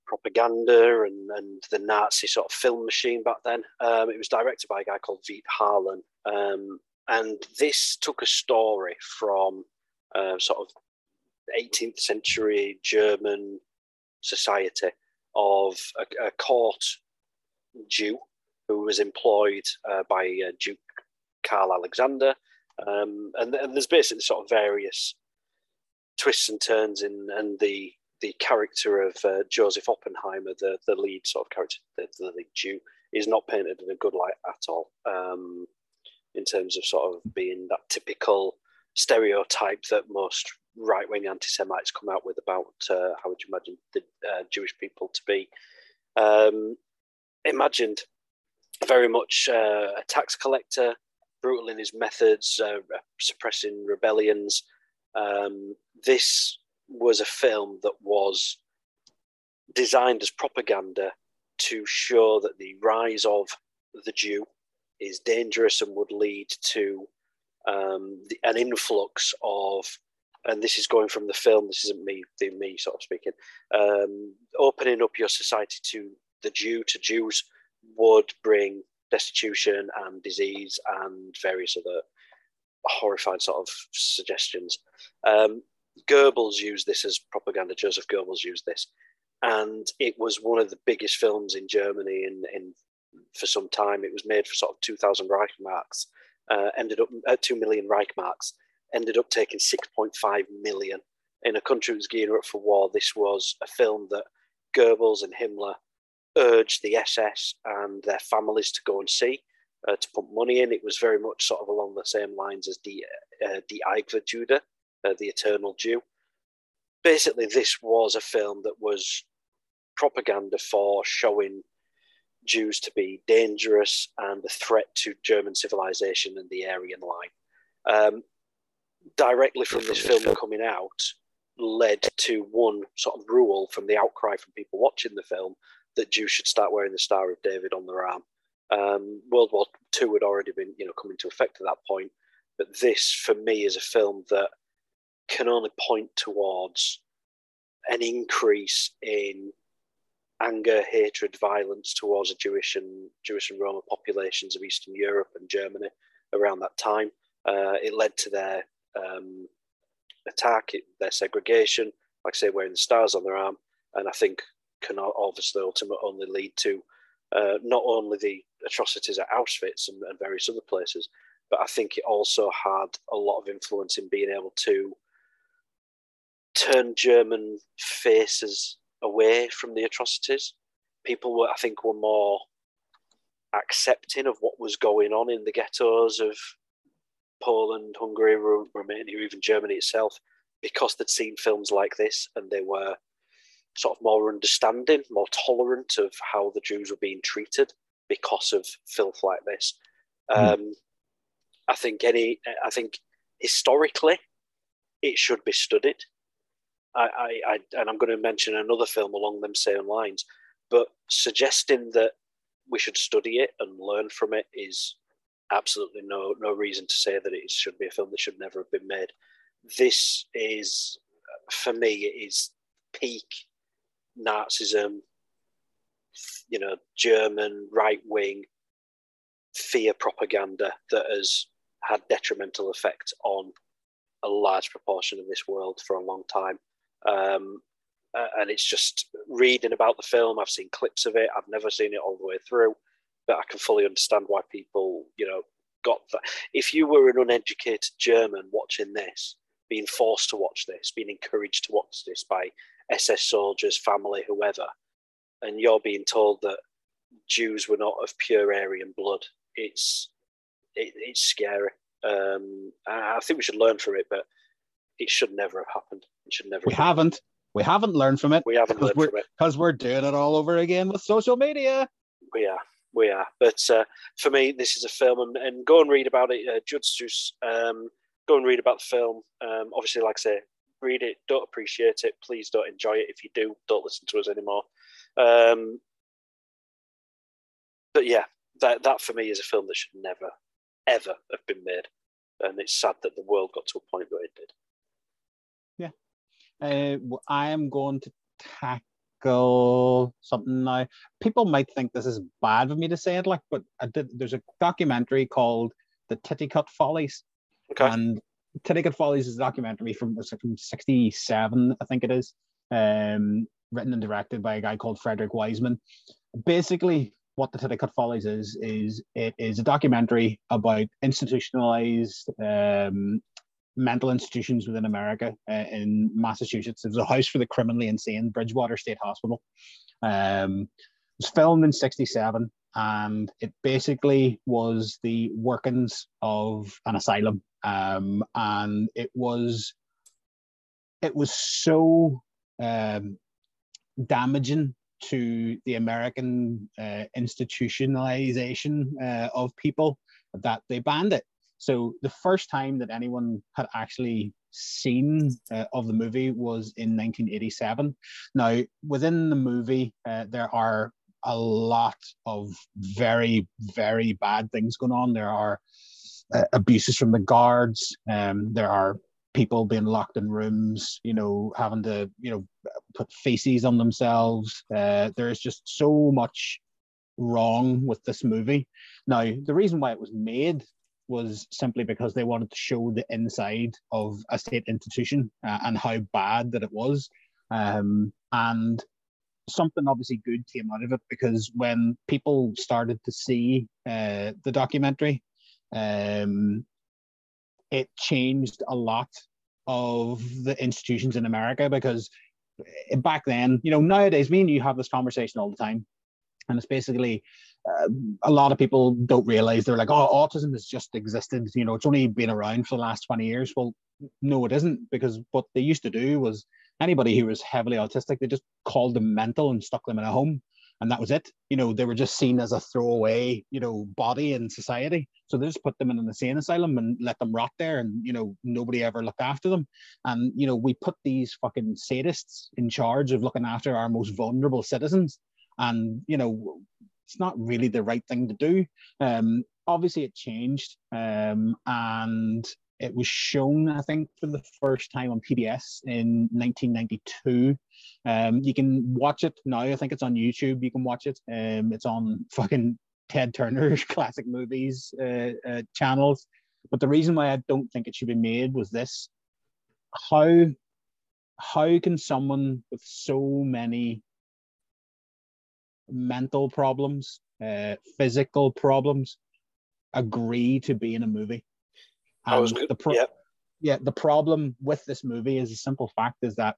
Speaker 2: propaganda and, and the Nazi sort of film machine back then. Um, it was directed by a guy called Veit Harlan. Um, and this took a story from uh, sort of 18th century German society of a, a court Jew who was employed uh, by uh, Duke Karl Alexander. Um, and, and there's basically sort of various twists and turns in and the the character of uh, Joseph Oppenheimer, the the lead sort of character, the, the lead Jew, is not painted in a good light at all. Um, in terms of sort of being that typical stereotype that most right wing anti Semites come out with about uh, how would you imagine the uh, Jewish people to be. Um, imagined very much uh, a tax collector, brutal in his methods, uh, suppressing rebellions. Um, this was a film that was designed as propaganda to show that the rise of the Jew is dangerous and would lead to um, the, an influx of, and this is going from the film. This isn't me, the me sort of speaking. Um, opening up your society to the Jew to Jews would bring destitution and disease and various other horrifying sort of suggestions. Um, Goebbels used this as propaganda. Joseph Goebbels used this, and it was one of the biggest films in Germany in, in for some time. It was made for sort of two thousand Reichsmarks. Uh, ended up at two million Reichsmarks. Ended up taking six point five million in a country that was gearing up for war. This was a film that Goebbels and Himmler urged the SS and their families to go and see. Uh, to put money in, it was very much sort of along the same lines as the uh, the Eichler Judah, uh, the Eternal Jew. Basically, this was a film that was propaganda for showing Jews to be dangerous and a threat to German civilization and the Aryan line. Um, directly from this film coming out, led to one sort of rule from the outcry from people watching the film that Jews should start wearing the Star of David on their arm. Um, World War II had already been, you know, coming to effect at that point, but this, for me, is a film that can only point towards an increase in anger, hatred, violence towards the Jewish and Jewish and Roman populations of Eastern Europe and Germany around that time. Uh, it led to their um, attack, their segregation, like I say, wearing the stars on their arm, and I think can obviously ultimately only lead to uh, not only the atrocities at Auschwitz and, and various other places, but I think it also had a lot of influence in being able to turn German faces away from the atrocities. People were, I think, were more accepting of what was going on in the ghettos of Poland, Hungary, Romania, even Germany itself, because they'd seen films like this and they were sort of more understanding, more tolerant of how the Jews were being treated because of filth like this.
Speaker 1: Mm.
Speaker 2: Um, I think any, I think historically, it should be studied. I, I, I, and I'm going to mention another film along them same lines, but suggesting that we should study it and learn from it is absolutely no no reason to say that it should be a film that should never have been made. This is, for me, it is peak Nazism, you know, German right wing fear propaganda that has had detrimental effect on a large proportion of this world for a long time. Um, uh, and it's just reading about the film. I've seen clips of it. I've never seen it all the way through, but I can fully understand why people, you know, got that. If you were an uneducated German watching this, being forced to watch this, being encouraged to watch this by SS soldiers, family, whoever, and you're being told that Jews were not of pure Aryan blood, it's it, it's scary. Um, I think we should learn from it, but it should never have happened. It should never.
Speaker 1: We havened. We haven't learned from it.
Speaker 2: We haven't learned from it
Speaker 1: because we're doing it all over again with social media.
Speaker 2: We are. We are. But uh, for me, this is a film, and, and go and read about it. Uh, Jud Suss. Um, go and read about the film. Um, obviously, like I say, read it. Don't appreciate it. Please don't enjoy it. If you do, don't listen to us anymore. Um, but yeah, that that for me is a film that should never, ever have been made, and it's sad that the world got to a point where it did.
Speaker 1: Uh, I am going to tackle something now. People might think this is bad for me to say it, like, but I did. There's a documentary called "The Titicut Follies,"
Speaker 2: okay.
Speaker 1: and Titicut Follies is a documentary from from '67, I think it is, um, written and directed by a guy called Frederick Wiseman. Basically, what the Titicut Follies is is it is a documentary about institutionalized um, mental institutions within America uh, in Massachusetts. It was a house for the criminally insane, Bridgewater State Hospital. Um, it was filmed in 67 and it basically was the workings of an asylum. Um, and it was it was so um, damaging to the American uh, institutionalization uh, of people that they banned it. So the first time that anyone had actually seen uh, of the movie was in 1987. Now, within the movie, uh, there are a lot of very, very bad things going on. There are uh, abuses from the guards. Um, there are people being locked in rooms, you know, having to, you know, put feces on themselves. Uh, there's just so much wrong with this movie. Now, the reason why it was made was simply because they wanted to show the inside of a state institution uh, and how bad that it was. Um, and something obviously good came out of it because when people started to see uh, the documentary, um, it changed a lot of the institutions in America because back then, you know, nowadays, me and you have this conversation all the time. And it's basically uh, a lot of people don't realize they're like, oh, autism has just existed. You know, it's only been around for the last 20 years. Well, no, it isn't, because what they used to do was anybody who was heavily autistic, they just called them mental and stuck them in a home. And that was it. You know, they were just seen as a throwaway, you know, body in society. So they just put them in an insane asylum and let them rot there. And, you know, nobody ever looked after them. And, you know, we put these fucking sadists in charge of looking after our most vulnerable citizens. And, you know, it's not really the right thing to do. Um, obviously, it changed, um, and it was shown, I think, for the first time on PBS in 1992. Um, you can watch it now. I think it's on YouTube. You can watch it. Um, it's on fucking Ted Turner's classic movies uh, uh, channels. But the reason why I don't think it should be made was this: how how can someone with so many mental problems, uh, physical problems, agree to be in a movie.
Speaker 2: And I was the pro- yeah.
Speaker 1: yeah, the problem with this movie is a simple fact is that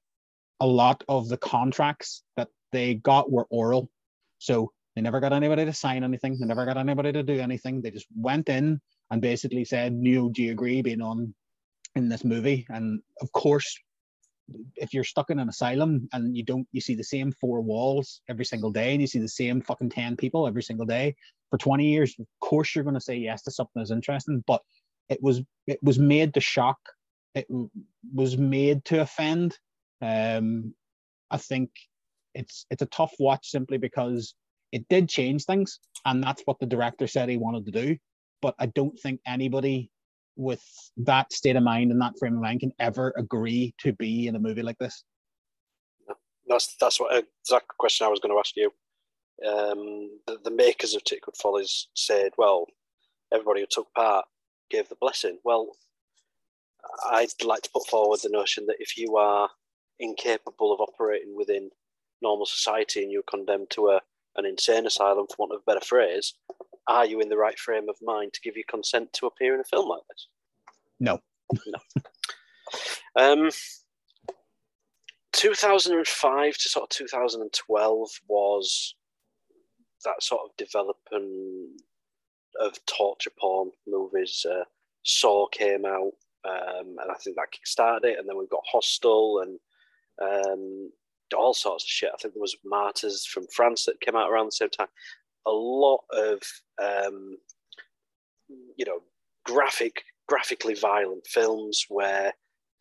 Speaker 1: a lot of the contracts that they got were oral. So they never got anybody to sign anything. They never got anybody to do anything. They just went in and basically said, "No, do you agree being on in this movie?" And of course, if you're stuck in an asylum and you don't you see the same four walls every single day and you see the same fucking 10 people every single day for 20 years of course you're going to say yes to something that's interesting but it was it was made to shock. It was made to offend. Um i think it's it's a tough watch simply because it did change things and that's what the director said he wanted to do but i don't think anybody with that state of mind and that frame of mind can ever agree to be in a movie like this.
Speaker 2: That's that's what exact question I was going to ask you. Um, the, the makers of Titicut Follies said, "Well, everybody who took part gave the blessing." Well, I'd like to put forward the notion that if you are incapable of operating within normal society and you're condemned to a an insane asylum, for want of a better phrase, are you in the right frame of mind to give your consent to appear in a film like this?
Speaker 1: No.
Speaker 2: no. Um, 2005 to sort of 2012 was that sort of development of torture porn movies. Uh, Saw came out, um, and I think that kickstarted it. And then we've got Hostel and um, all sorts of shit. I think there was Martyrs from France that came out around the same time. A lot of um, you know graphic, graphically violent films where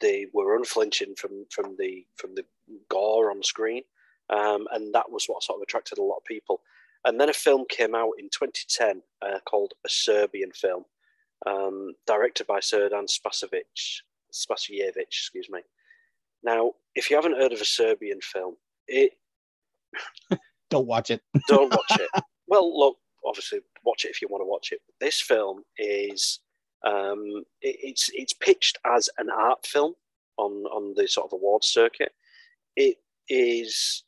Speaker 2: they were unflinching from from the from the gore on screen, um, and that was what sort of attracted a lot of people. And then a film came out in 2010 uh, called A Serbian Film, um, directed by Serdan Spasovic, Spasojevic, excuse me. Now, if you haven't heard of a Serbian film, it
Speaker 1: don't watch it.
Speaker 2: don't watch it. Well, look, obviously, watch it if you want to watch it. This film is um, it, it's it's pitched as an art film on on the sort of awards circuit. It is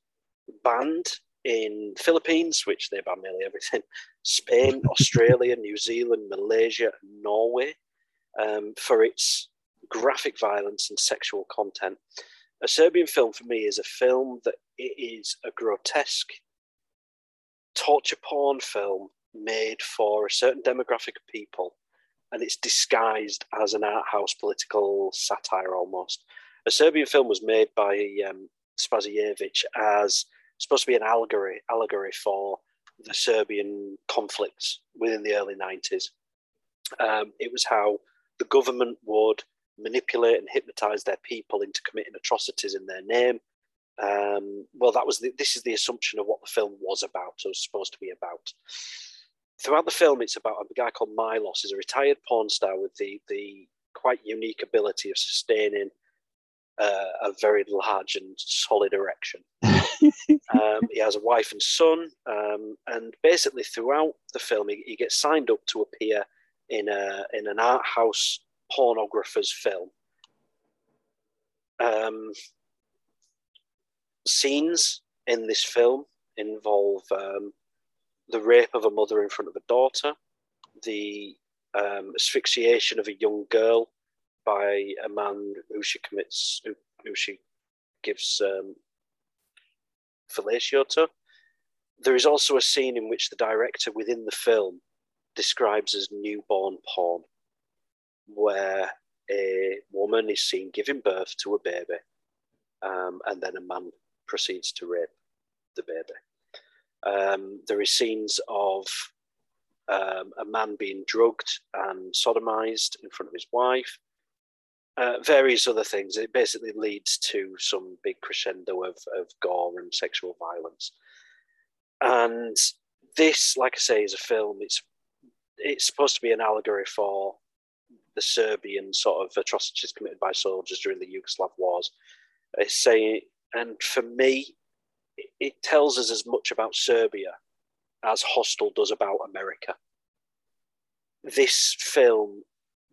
Speaker 2: banned in Philippines, which they ban nearly everything, Spain, Australia, New Zealand, Malaysia, and Norway um, for its graphic violence and sexual content. A Serbian film for me is a film that it is a grotesque torture porn film made for a certain demographic of people and it's disguised as an art house political satire almost. A Serbian film was made by um, as supposed to be an allegory allegory for the Serbian conflicts within the early 90s. Um, it was how the government would manipulate and hypnotize their people into committing atrocities in their name. Um, well, that was the, this is the assumption of what the film was about, or was supposed to be about throughout the film, it's about a guy called Milos, He's a retired porn star with the the quite unique ability of sustaining uh, a very large and solid erection. um, he has a wife and son, um, and basically throughout the film, he, he, gets signed up to appear in a in an art house pornographer's film. Um, scenes in this film involve um, the rape of a mother in front of a daughter, the um, asphyxiation of a young girl by a man who she commits, who, who she gives um, fellatio to. There is also a scene in which the director within the film describes as newborn porn, where a woman is seen giving birth to a baby, um, and then a man proceeds to rape the baby. Um, there is scenes of um, a man being drugged and sodomized in front of his wife. Uh, various other things. It basically leads to some big crescendo of, of gore and sexual violence. And this, like I say, is a film. It's it's supposed to be an allegory for the Serbian sort of atrocities committed by soldiers during the Yugoslav wars. It's saying, and for me, it tells us as much about Serbia as Hostel does about America. This film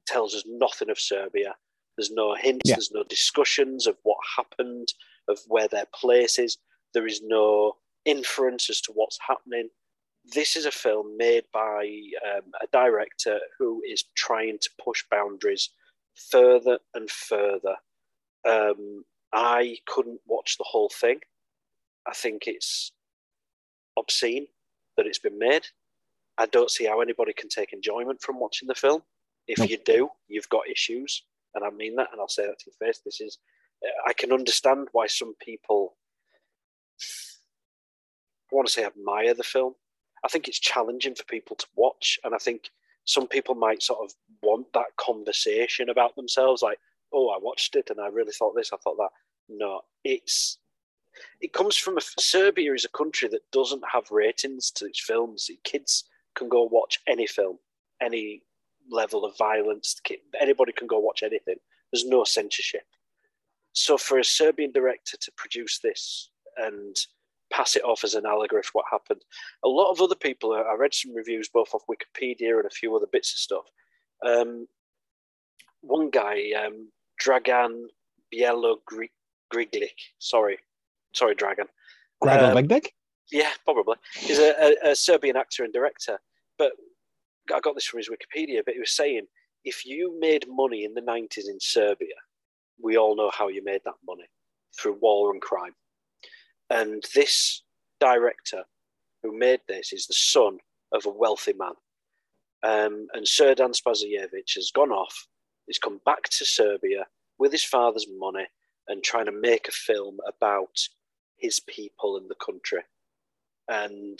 Speaker 2: tells us nothing of Serbia. There's no hints, yeah. there's no discussions of what happened, of where their place is. There is no inference as to what's happening. This is a film made by um, a director who is trying to push boundaries further and further. Um, I couldn't watch the whole thing. I think it's obscene that it's been made. I don't see how anybody can take enjoyment from watching the film. If nope. you do, you've got issues, and I mean that, and I'll say that to your face. This is, I can understand why some people, I want to say, admire the film. I think it's challenging for people to watch, and I think some people might sort of want that conversation about themselves, like, "Oh, I watched it, and I really thought this, I thought that." No, it's it comes from a Serbia is a country that doesn't have ratings to its films. Kids can go watch any film, any level of violence. Anybody can go watch anything. There's no censorship. So for a Serbian director to produce this and pass it off as an allegory for what happened. A lot of other people, I read some reviews both off Wikipedia and a few other bits of stuff. Um, one guy, um, Dragan Bjelogrlic, sorry, sorry, Dragon.
Speaker 1: Dragan um,
Speaker 2: Yeah, probably. He's a, a, a Serbian actor and director. But I got this from his Wikipedia, but he was saying if you made money in the 90s in Serbia, we all know how you made that money through war and crime. And this director who made this is the son of a wealthy man. Um, and Serdan Spasojevic has gone off, he's come back to Serbia with his father's money and trying to make a film about his people and the country. And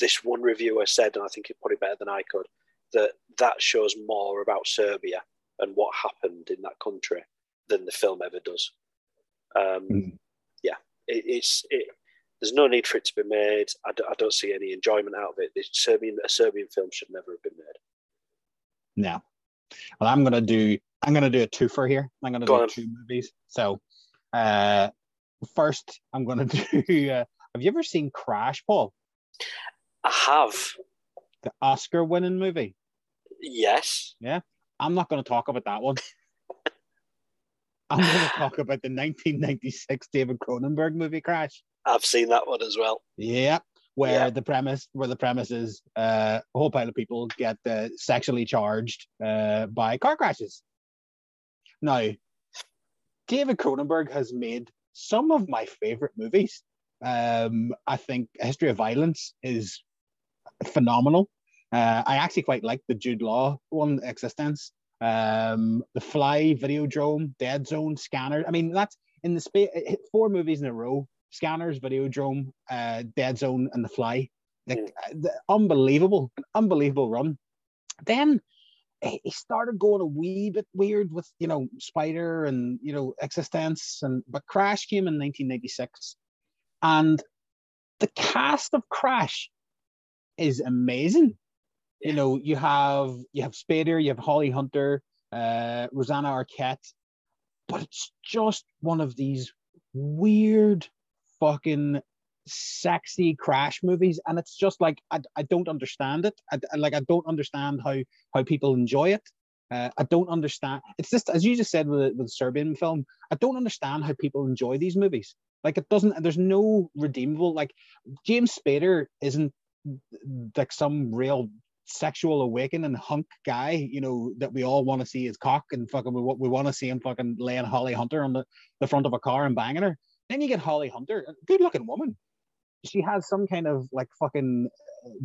Speaker 2: this one reviewer said, and I think it put it better than I could, that that shows more about Serbia and what happened in that country than the film ever does. Um, mm. Yeah, it, it's it, there's no need for it to be made. I d- I don't see any enjoyment out of it. The Serbian a Serbian film should never have been made.
Speaker 1: No. Well, I'm gonna do I'm gonna do a twofer here. I'm gonna Go do on. two movies. So, uh, first I'm gonna do. Uh, have you ever seen Crash, Paul?
Speaker 2: I have.
Speaker 1: The Oscar-winning movie.
Speaker 2: Yes.
Speaker 1: Yeah. I'm not going to talk about that one. I'm going to talk about the 1996 David Cronenberg movie Crash.
Speaker 2: I've seen that one as well.
Speaker 1: Yeah, where yeah. the premise, where the premise is, uh, a whole pile of people get uh, sexually charged uh, by car crashes. Now, David Cronenberg has made some of my favorite movies. Um, I think History of Violence is phenomenal. Uh, I actually quite like the Jude Law one, eXistenZ, Um, the Fly, Videodrome, Dead Zone, Scanner. I mean, that's in the space. Four movies in a row: Scanners, Videodrome, uh, Dead Zone, and The Fly. The, hmm. the unbelievable, an unbelievable run. Then he started going a wee bit weird with you know Spider and you know eXistenZ and but Crash came in 1996, and the cast of Crash is amazing. You know, you have you have Spader, you have Holly Hunter, uh, Rosanna Arquette, but it's just one of these weird fucking sexy crash movies and it's just like i, I don't understand it I, I, like i don't understand how how people enjoy it uh, i don't understand it's just as you just said with with serbian film i don't understand how people enjoy these movies like it doesn't there's no redeemable like james spader isn't like some real sexual awakening hunk guy, you know, that we all want to see his cock and fucking we, we want to see him fucking laying Holly Hunter on the, the front of a car and banging her. Then you get Holly Hunter, good looking woman. She has some kind of like fucking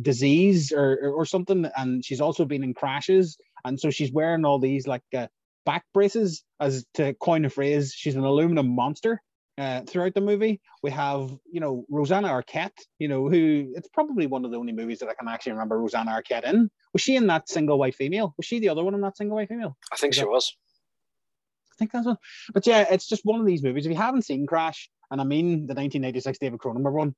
Speaker 1: disease or, or, or something, and she's also been in crashes, and so she's wearing all these like uh, back braces, as to coin a phrase. She's an aluminum monster, uh, throughout the movie. We have, you know, Rosanna Arquette, you know, who it's probably one of the only movies that I can actually remember Rosanna Arquette in. Was she in that single white female? Was she the other one in that single white female?
Speaker 2: I think she was.
Speaker 1: I think that's one. But yeah, it's just one of these movies. If you haven't seen Crash, and I mean the 1986 David Cronenberg one, uh,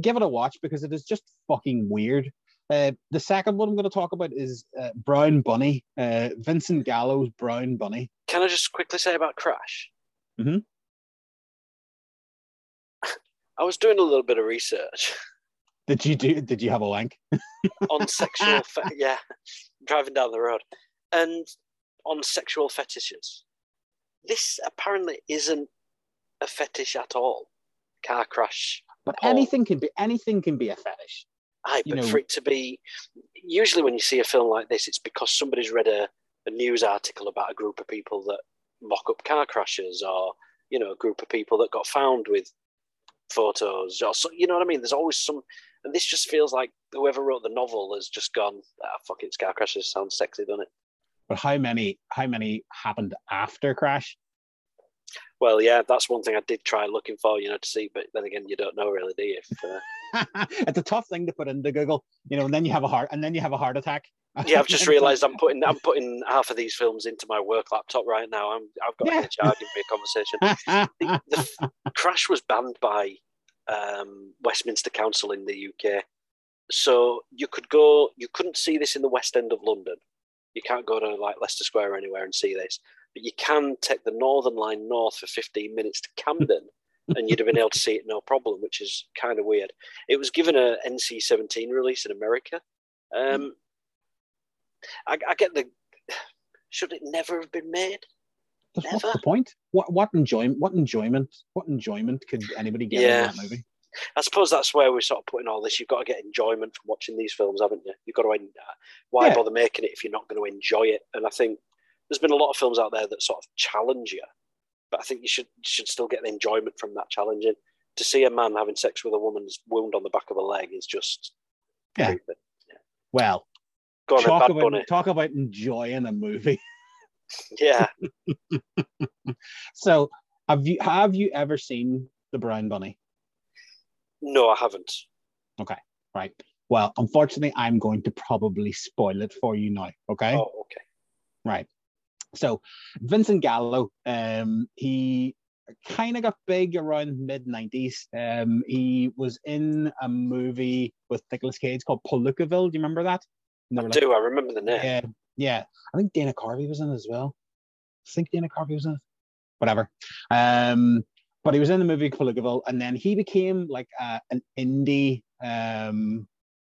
Speaker 1: give it a watch because it is just fucking weird. Uh, the second one I'm going to talk about is uh, Brown Bunny, uh, Vincent Gallo's Brown Bunny.
Speaker 2: Can I just quickly say about Crash?
Speaker 1: Mm-hmm.
Speaker 2: I was doing a little bit of research.
Speaker 1: Did you do? Did you have a wank?
Speaker 2: on sexual, fe- yeah, driving down the road, and on sexual fetishes. This apparently isn't a fetish at all. Car crash.
Speaker 1: But anything can be anything can be a fetish.
Speaker 2: Aye, but know, for it to be usually when you see a film like this, it's because somebody's read a, a news article about a group of people that mock up car crashes, or you know, a group of people that got found with photos. Or so, you know what I mean? There's always some, and this just feels like whoever wrote the novel has just gone, ah, fuck it, Scar Crashes sounds sexy, doesn't it?
Speaker 1: But how many, how many happened after Crash?
Speaker 2: Well, yeah, that's one thing I did try looking for, you know, to see. But then again, you don't know really, do you? If,
Speaker 1: uh... it's a tough thing to put into Google, you know, and then you have a heart, and then you have a heart attack.
Speaker 2: yeah, I've just realised I'm putting I'm putting half of these films into my work laptop right now. I'm I've got yeah. a charging me a conversation. the, the Crash was banned by um, Westminster Council in the UK, so you could go. You couldn't see this in the West End of London. You can't go to like Leicester Square or anywhere and see this, but you can take the Northern Line north for 15 minutes to Camden and you'd have been able to see it no problem, which is kind of weird. It was given a NC-17 release in America. Um, I, I get the. Should it never have been made? Never.
Speaker 1: What's the point? What what enjoyment? What enjoyment? What enjoyment could anybody get
Speaker 2: Yeah.
Speaker 1: of that movie?
Speaker 2: I suppose that's where we're sort of putting all this. You've got to get enjoyment from watching these films, haven't you? You've got to. en- Why
Speaker 1: Yeah.
Speaker 2: bother making it if you're not going to enjoy it? And I think there's been a lot of films out there that sort of challenge you, but I think you should should still get the enjoyment from that challenging. To see a man having sex with a woman's wound on the back of a leg is just.
Speaker 1: Yeah.
Speaker 2: creepy.
Speaker 1: Well,
Speaker 2: Go on,
Speaker 1: talk about
Speaker 2: Bunny.
Speaker 1: talk about enjoying a movie.
Speaker 2: Yeah,
Speaker 1: So, have you have you ever seen the Brown Bunny?
Speaker 2: no, I haven't.
Speaker 1: Okay, right. Well, unfortunately, I'm going to probably spoil it for you now. Okay.
Speaker 2: Oh, okay.
Speaker 1: Right. So Vincent Gallo, um, he kind of got big around mid '90s. Um, he was in a movie with Nicolas Cage called Palookaville. Do you remember that?
Speaker 2: I
Speaker 1: like-
Speaker 2: do. I remember the name.
Speaker 1: yeah, yeah. I think Dana Carvey was in it as well. I think Dana Carvey was in it. Whatever. Um, but he was in the movie Caligula, and then he became like uh, an indie um,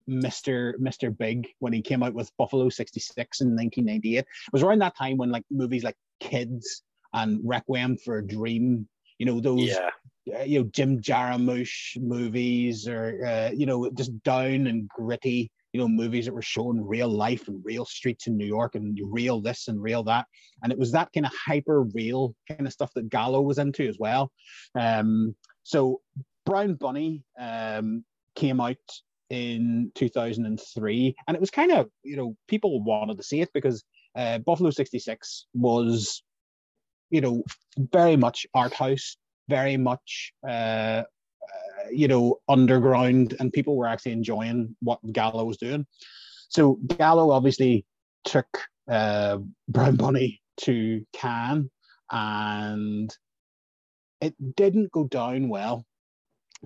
Speaker 1: Mr. Mr. Big when he came out with Buffalo 66 in 1998. It was around that time when like movies like Kids and Requiem for a Dream, you know, those
Speaker 2: Yeah,
Speaker 1: uh, you know Jim Jarmusch movies or uh, you know just down and gritty you know movies that were showing real life and real streets in New York and real this and real that and it was that kind of hyper real kind of stuff that Gallo was into as well um so Brown Bunny um came out in 2003 and it was kind of you know people wanted to see it because uh, Buffalo 66 was you know very much art house very much uh, uh, you know underground and people were actually enjoying what gallo was doing. So gallo obviously took uh, brown bunny to cannes and it didn't go down well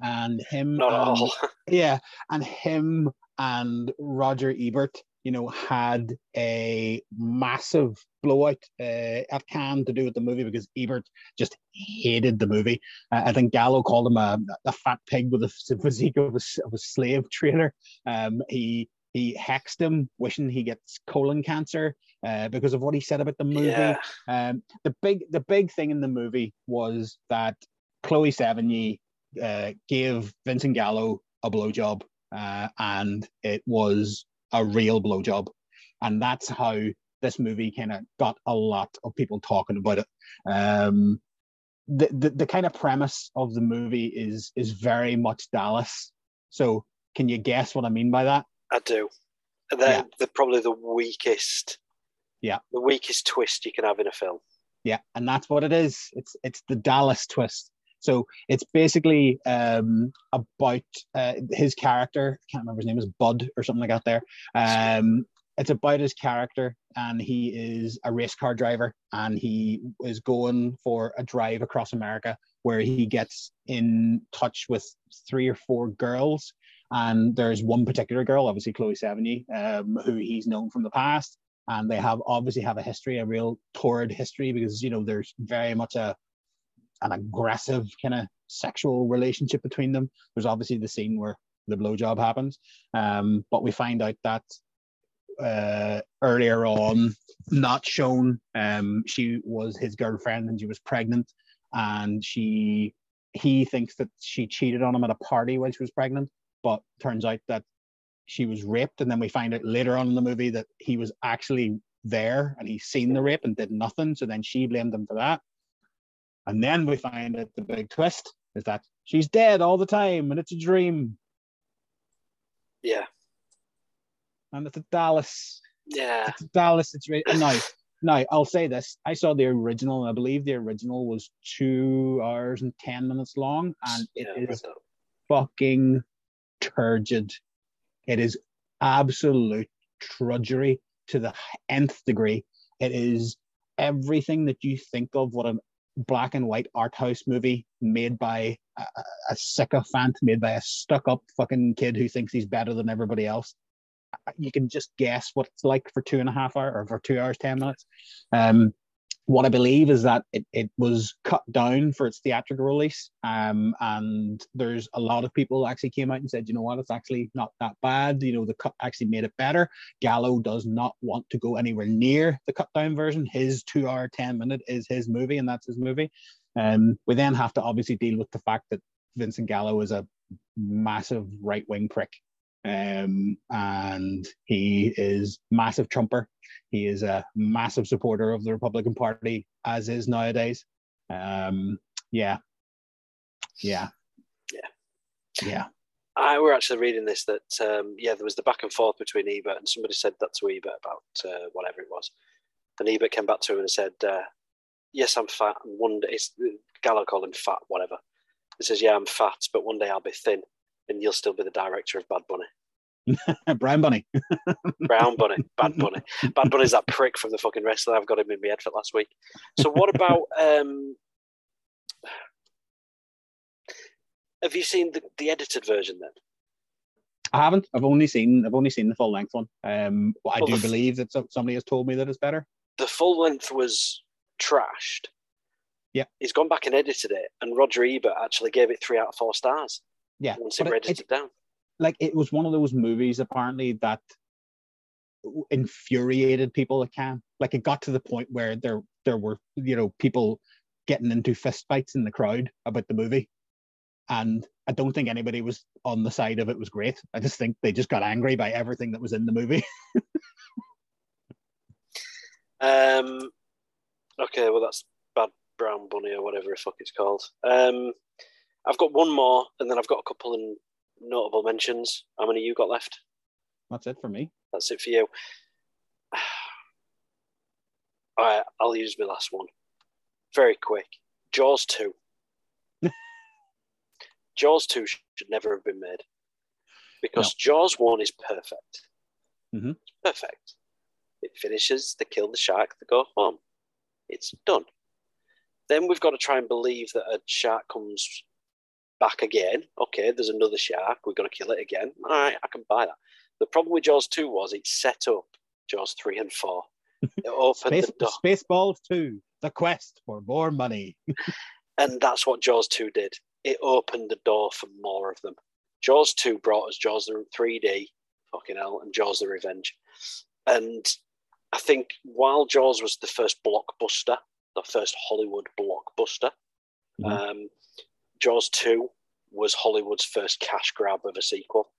Speaker 1: and him
Speaker 2: not
Speaker 1: and- yeah, and him and Roger Ebert, you know, had a massive blowout uh, at Cannes to do with the movie because Ebert just hated the movie. Uh, I think Gallo called him a, a fat pig with a physique of a, of a slave trader. Um, he he hexed him, wishing he gets colon cancer uh, because of what he said about the movie.
Speaker 2: Yeah,
Speaker 1: Um, the big the big thing in the movie was that Chloe Sevigny uh, gave Vincent Gallo a blowjob, uh, and it was a real blowjob, and that's how this movie kind of got a lot of people talking about it. Um, the, the the kind of premise of the movie is is very much Dallas. So can you guess what I mean by that?
Speaker 2: I do. They're,
Speaker 1: Yeah.
Speaker 2: they're probably the weakest.
Speaker 1: Yeah.
Speaker 2: The weakest twist you can have in a film.
Speaker 1: Yeah, and that's what it is. It's it's the Dallas twist. So it's basically um, about uh, his character. I can't remember his name is Bud or something like that. There, um, it's about his character, and he is a race car driver, and he is going for a drive across America where he gets in touch with three or four girls. And there's one particular girl, obviously Chloe Sevigny, um, who he's known from the past, and they have obviously have a history, a real torrid history, because you know there's very much a an aggressive kind of sexual relationship between them. There's obviously the scene where the blowjob happens, um, but we find out that uh, earlier on, not shown, um, she was his girlfriend and she was pregnant, and she he thinks that she cheated on him at a party while she was pregnant, but turns out that she was raped, and then we find out later on in the movie that he was actually there and he's seen the rape and did nothing. So then she blamed him for that. And then we find out the big twist is that she's dead all the time and it's a dream.
Speaker 2: Yeah.
Speaker 1: And it's a Dallas.
Speaker 2: Yeah.
Speaker 1: It's a Dallas situation. Now, now, I'll say this. I saw the original, and I believe the original was two hours and 10 minutes long, and it
Speaker 2: yeah,
Speaker 1: is fucking turgid. It is absolute trudgery to the nth degree. It is everything that you think of what a black and white art house movie made by a, a- sycophant, made by a stuck up fucking kid who thinks he's better than everybody else. You can just guess what it's like for two and a half hour or for two hours, 10 minutes. Um, what I believe is that it, it was cut down for its theatrical release. Um, and there's a lot of people actually came out and said, you know what, it's actually not that bad. You know, the cut actually made it better. Gallo does not want to go anywhere near the cut down version. His two hour, 10 minute is his movie, and that's his movie. Um, we then have to obviously deal with the fact that Vincent Gallo is a massive right wing prick. Um, and he is massive trumper he is a massive supporter of the Republican Party, as is nowadays. Um, yeah, yeah,
Speaker 2: yeah,
Speaker 1: yeah.
Speaker 2: I were actually reading this that um, yeah, there was the back and forth between Ebert and somebody said that to Ebert about uh, whatever it was, and Ebert came back to him and said, uh, "Yes, I'm fat, and one day it's, Gallo called him fat, whatever." He says, "Yeah, I'm fat, but one day I'll be thin, and you'll still be the director of Bad Bunny."
Speaker 1: Brown Bunny.
Speaker 2: Brown Bunny. Bad Bunny. Bad Bunny's that prick from the fucking wrestler. I've got him in my head for last week. So what about um have you seen the, the edited version then?
Speaker 1: I haven't. I've only seen I've only seen the full length one. Um but I well, do believe that somebody has told me that it's better.
Speaker 2: The full length was trashed.
Speaker 1: Yeah.
Speaker 2: He's gone back and edited it and Roger Ebert actually gave it three out of four stars.
Speaker 1: Yeah.
Speaker 2: Once it edited down
Speaker 1: like it was one of those movies apparently that infuriated people at Cannes. Like it got to the point where there there were you know people getting into fistfights in the crowd about the movie, and I don't think anybody was on the side of it was great. I just think they just got angry by everything that was in the movie.
Speaker 2: um. Okay, well that's Bad Brown Bunny or whatever the fuck it's called. Um, I've got one more, and then I've got a couple in notable mentions. How many you got left?
Speaker 1: That's it for me.
Speaker 2: That's it for you. All right, I'll use my last one. Very quick. Jaws 2. Jaws 2 should never have been made because no. Jaws 1 is perfect.
Speaker 1: Mm-hmm.
Speaker 2: It's perfect. It finishes, they kill the shark, they go home. It's done. Then we've got to try and believe that a shark comes back again. Okay, there's another shark. We're going to kill it again. All right, I can buy that. The problem with Jaws 2 was it set up Jaws 3 and 4. It opened
Speaker 1: Space,
Speaker 2: the door.
Speaker 1: Spaceballs 2, the quest for more money.
Speaker 2: and that's what Jaws 2 did. It opened the door for more of them. Jaws 2 brought us Jaws the 3D, fucking hell, and Jaws the Revenge. And I think while Jaws was the first blockbuster, the first Hollywood blockbuster, mm-hmm. um, Jaws 2 was Hollywood's first cash grab of a sequel.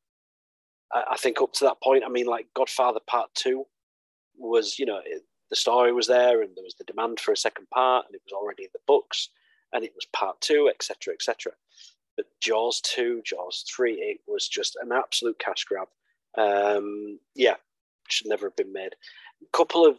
Speaker 2: I, I think up to that point, I mean, like Godfather Part 2 was, you know, it, the story was there and there was the demand for a second part and it was already in the books and it was part two, etc., etc. But Jaws 2, Jaws 3, it was just an absolute cash grab. Um, yeah, should never have been made. A couple of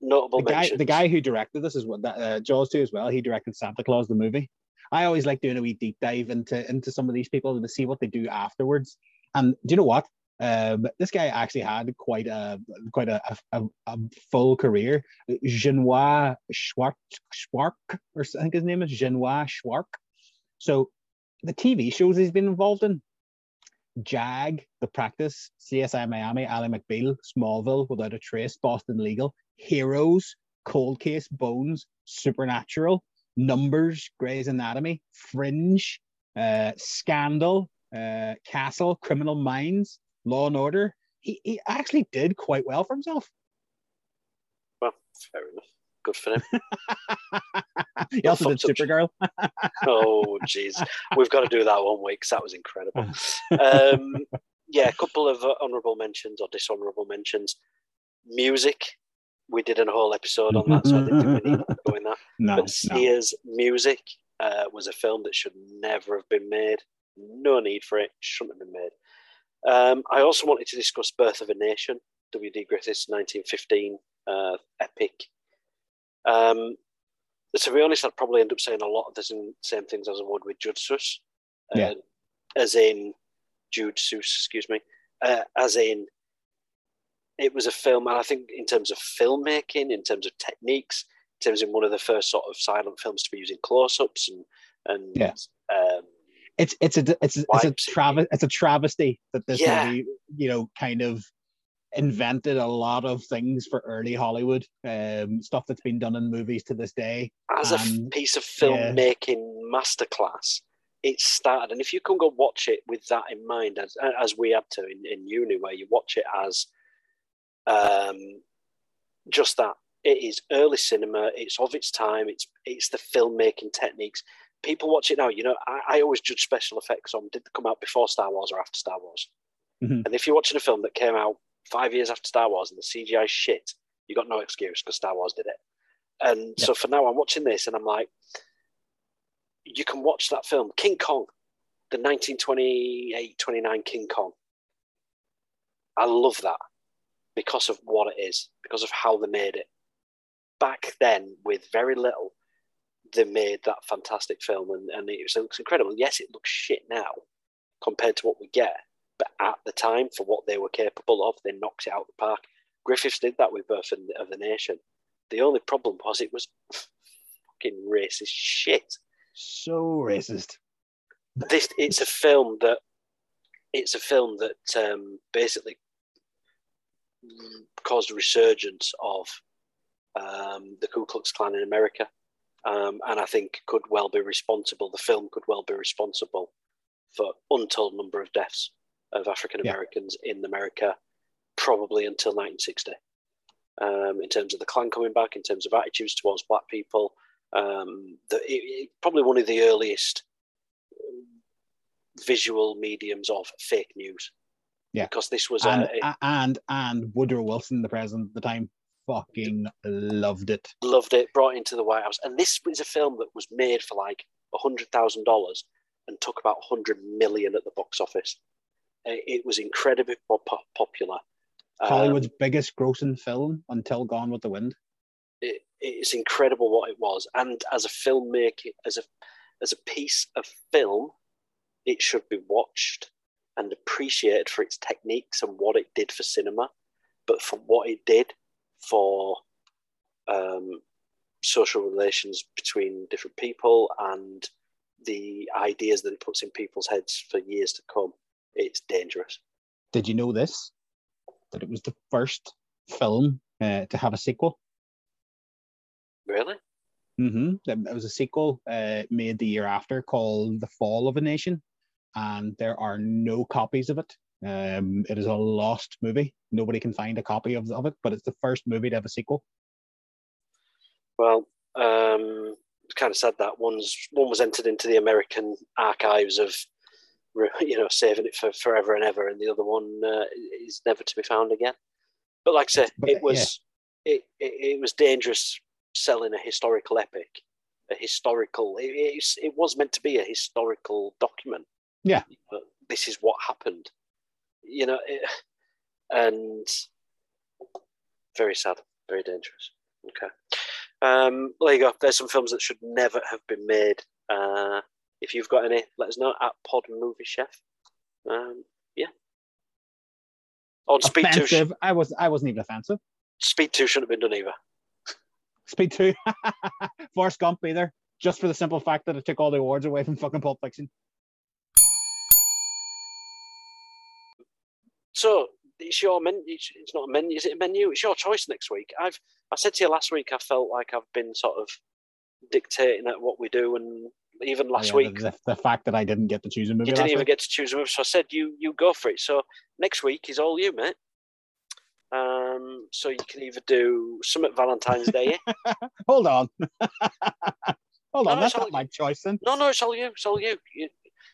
Speaker 2: notable
Speaker 1: the guy,
Speaker 2: mentions.
Speaker 1: The guy who directed this is what uh, Jaws 2 as well. He directed Santa Claus the movie. I always like doing a wee deep dive into into some of these people to see what they do afterwards. And do you know what? Um, this guy actually had quite a quite a, a, a full career. Jeannot Szwarc, Szwarc, or I think his name is Jeannot Szwarc. So the TV shows he's been involved in, Jag, The Practice, CSI Miami, Ally McBeal, Smallville, Without a Trace, Boston Legal, Heroes, Cold Case, Bones, Supernatural, Numbers, Grey's Anatomy, Fringe, uh, Scandal, uh, Castle, Criminal Minds, Law and Order. He, he actually did quite well for himself.
Speaker 2: Well, fair enough. Good for him.
Speaker 1: he also did Supergirl.
Speaker 2: oh, jeez. We've got to do that one week because that was incredible. Um, yeah, a couple of uh, honourable mentions or dishonourable mentions. Music we did a whole episode on that, so I didn't think we need to go in that.
Speaker 1: No,
Speaker 2: but Sears no. Music uh, was a film that should never have been made. No need for it. Shouldn't have been made. Um, I also wanted to discuss Birth of a Nation, W.D. Griffith's 1915 uh, epic. Um, to be honest, I'd probably end up saying a lot of the same things as I would with Suss. Uh,
Speaker 1: yeah.
Speaker 2: As in, Jud Suss, excuse me. Uh, as in, it was a film, and I think in terms of filmmaking, in terms of techniques, in terms of one of the first sort of silent films to be using close-ups and and
Speaker 1: yeah.
Speaker 2: Um,
Speaker 1: it's it's a it's it's a trav- it's a travesty that this
Speaker 2: yeah.
Speaker 1: movie you know kind of invented a lot of things for early Hollywood, um, stuff that's been done in movies to this day.
Speaker 2: As a piece of
Speaker 1: yeah.
Speaker 2: filmmaking masterclass, it started. And if you can go watch it with that in mind, as as we had to in, in uni, where you watch it as um, just that, it is early cinema. It's of its time. It's it's the filmmaking techniques. People watch it now. You know, I, I always judge special effects on did they come out before Star Wars or after Star Wars.
Speaker 1: Mhm.
Speaker 2: And if you're watching a film that came out five years after Star Wars and the CGI shit, you got no excuse because Star Wars did it. And so for now, I'm watching this and I'm like, you can watch that film, King Kong, the 1928 29 King Kong. I love that because of what it is, because of how they made it. Back then, with very little, they made that fantastic film and, and it, was- it looks incredible. Yes, it looks shit now compared to what we get, but at the time, for what they were capable of, they knocked it out of the park. Griffiths did that with Birth of of the Nation. The only problem was it was fucking racist shit.
Speaker 1: So racist.
Speaker 2: This it's a film that it's a film that um, basically caused a resurgence of um, the Ku Klux Klan in America, um, and I think could well be responsible. The film could well be responsible for untold number of deaths of African Americans in America, probably until 1960. Um, in terms of the Klan coming back, in terms of attitudes towards black people, um, the, it, it- probably one of the earliest um, visual mediums of fake news.
Speaker 1: Yeah.
Speaker 2: because this was
Speaker 1: And,
Speaker 2: a,
Speaker 1: a- and and Woodrow Wilson, the president at the time, fucking loved it.
Speaker 2: loved it, brought into the White House. And this was a film that was made for like $100,000 and took about 100 million at the box office. Uh, It was incredibly po- po- popular. Um,
Speaker 1: Hollywood's biggest grossing film until Gone with the Wind.
Speaker 2: it, it's incredible what it was. And as a filmmaker, as a, as a piece of film, it should be watched and appreciated for its techniques and what it did for cinema, but for what it did for um, social relations between different people and the ideas that it puts in people's heads for years to come. It's dangerous.
Speaker 1: Did you know this? That it was the first film uh, to have a sequel.
Speaker 2: Really?
Speaker 1: hmm It was a sequel uh, made the year after called The Fall of a Nation, and there are no copies of it. Um, it is a lost movie. Nobody can find a copy of, of it, but it's the first movie to have a sequel.
Speaker 2: Well, um, it's kind of sad that one's one was entered into the American archives of, you know, saving it for forever and ever, and the other one uh, is never to be found again. But like I say,
Speaker 1: But,
Speaker 2: it was it, it, it was dangerous selling a historical epic, a historical. It, it was meant to be a historical document.
Speaker 1: Yeah.
Speaker 2: But this is what happened, you know, it, and very sad, very dangerous. Okay. Um, there you go. There's some films that should never have been made. Uh, if you've got any, let us know at Pod Movie Chef. Um, yeah. On Speed Two, sh-
Speaker 1: I was I wasn't even offensive.
Speaker 2: Speed Two shouldn't have been done either.
Speaker 1: Speed two, Forrest Gump either, just for the simple fact that it took all the awards away from fucking Pulp Fiction.
Speaker 2: So it's your menu. It's, not a menu. Is it a menu? It's your choice next week. I've I said to you last week. I felt like I've been sort of dictating at what we do, and even last
Speaker 1: Oh, yeah,
Speaker 2: week
Speaker 1: the, the fact that I didn't get to choose a movie
Speaker 2: you didn't even
Speaker 1: week.
Speaker 2: get to choose a movie. So I said you you go for it. So next week is all you, mate. Um, so you can either do some at Valentine's Day.
Speaker 1: Hold on, hold on.
Speaker 2: no,
Speaker 1: That's not my choice then.
Speaker 2: No, no, it's all you. It's all you. you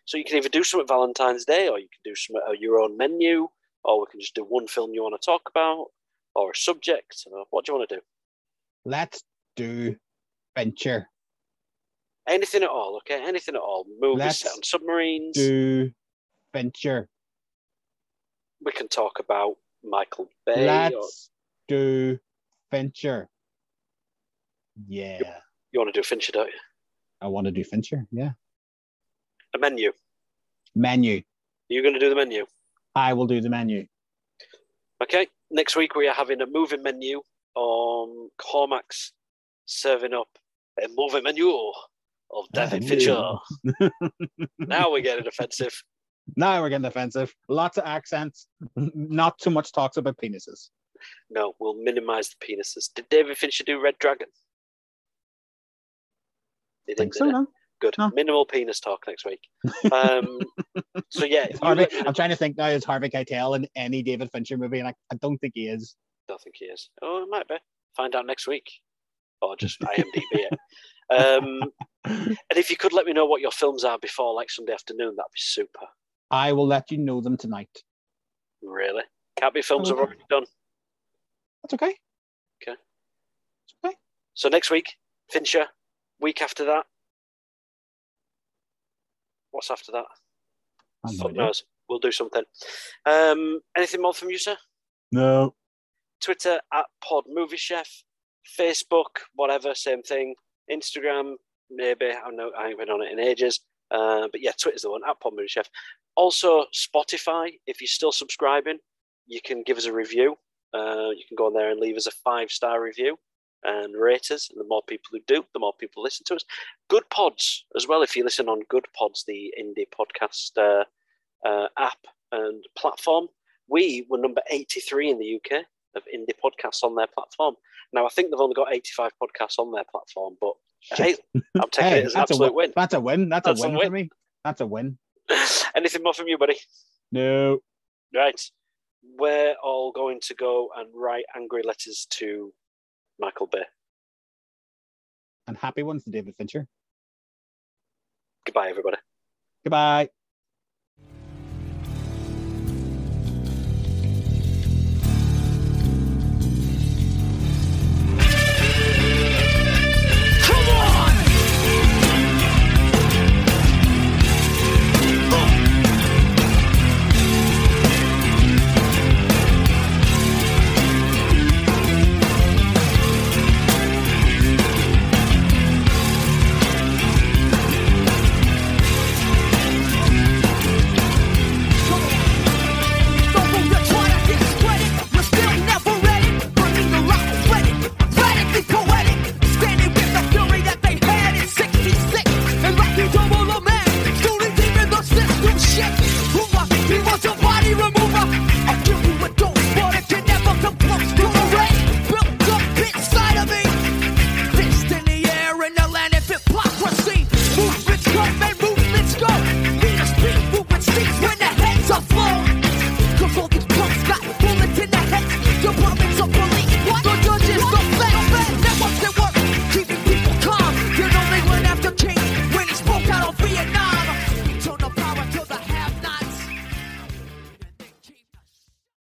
Speaker 2: so you can either do some at Valentine's Day, or you can do some at your own menu, or we can just do one film you want to talk about, or a subject. Or what do you want to do?
Speaker 1: Let's do Fincher.
Speaker 2: Anything at all, okay? Anything at all. Movies
Speaker 1: Let's
Speaker 2: set on submarines.
Speaker 1: Do Fincher.
Speaker 2: We can talk about Michael Bay. Or,
Speaker 1: Let's do Fincher. Yeah,
Speaker 2: you want to do Fincher, don't you?
Speaker 1: I want to do Fincher. Yeah,
Speaker 2: A menu.
Speaker 1: menu.
Speaker 2: You're going to do the menu.
Speaker 1: I will do the menu.
Speaker 2: Okay. Next week we are having a moving menu on Cormac's serving up a moving menu of ah, David
Speaker 1: Oh.
Speaker 2: Fincher. now we're getting offensive.
Speaker 1: Now we're getting offensive. Lots of accents. Not too much talks about penises.
Speaker 2: No, we'll minimise the penises. Did David Fincher do Red Dragon? He
Speaker 1: I think so.
Speaker 2: did?
Speaker 1: No?
Speaker 2: Good.
Speaker 1: No.
Speaker 2: Minimal penis talk next week. Um, so yeah,
Speaker 1: Harvey, I'm trying to think now. Is Harvey Keitel in any David Fincher movie? And I, I don't think he is.
Speaker 2: I don't think he is. Oh, it might be. Find out next week, or just IMDb it. Um, and if you could let me know what your films are before like Sunday afternoon, that'd be super.
Speaker 1: I will let you know them tonight.
Speaker 2: Really, can't be films I've already done.
Speaker 1: That's okay.
Speaker 2: Okay.
Speaker 1: It's okay.
Speaker 2: So next week, Fincher. Week after that, what's after that? Fuck knows. We'll do something. Um, anything more from you, sir?
Speaker 1: No.
Speaker 2: Twitter at Pod Movie Chef, Facebook, whatever, same thing. Instagram, maybe. I know I ain't been on it in ages. Uh, but yeah, Twitter's the one at Pod Movie Chef. Also, Spotify. If you're still subscribing, you can give us a review. Uh, you can go on there and leave us a five star review and rate us. And the more people who do, the more people listen to us. Goodpods as well. If you listen on Good Pods, the indie podcast uh, uh, app and platform, we were number 83 in the UK of indie podcasts on their platform. Now, I think they've only got 85 podcasts on their platform, but hey, I'm taking
Speaker 1: Hey,
Speaker 2: it as an
Speaker 1: that's a
Speaker 2: absolute win.
Speaker 1: That's a win. That's,
Speaker 2: That's a
Speaker 1: a win,
Speaker 2: win.
Speaker 1: for me. That's a win.
Speaker 2: Anything more from you, buddy?
Speaker 1: No.
Speaker 2: Right. We're all going to go and write angry letters to Michael Bay.
Speaker 1: And happy ones to David Fincher.
Speaker 2: Goodbye, everybody.
Speaker 1: Goodbye.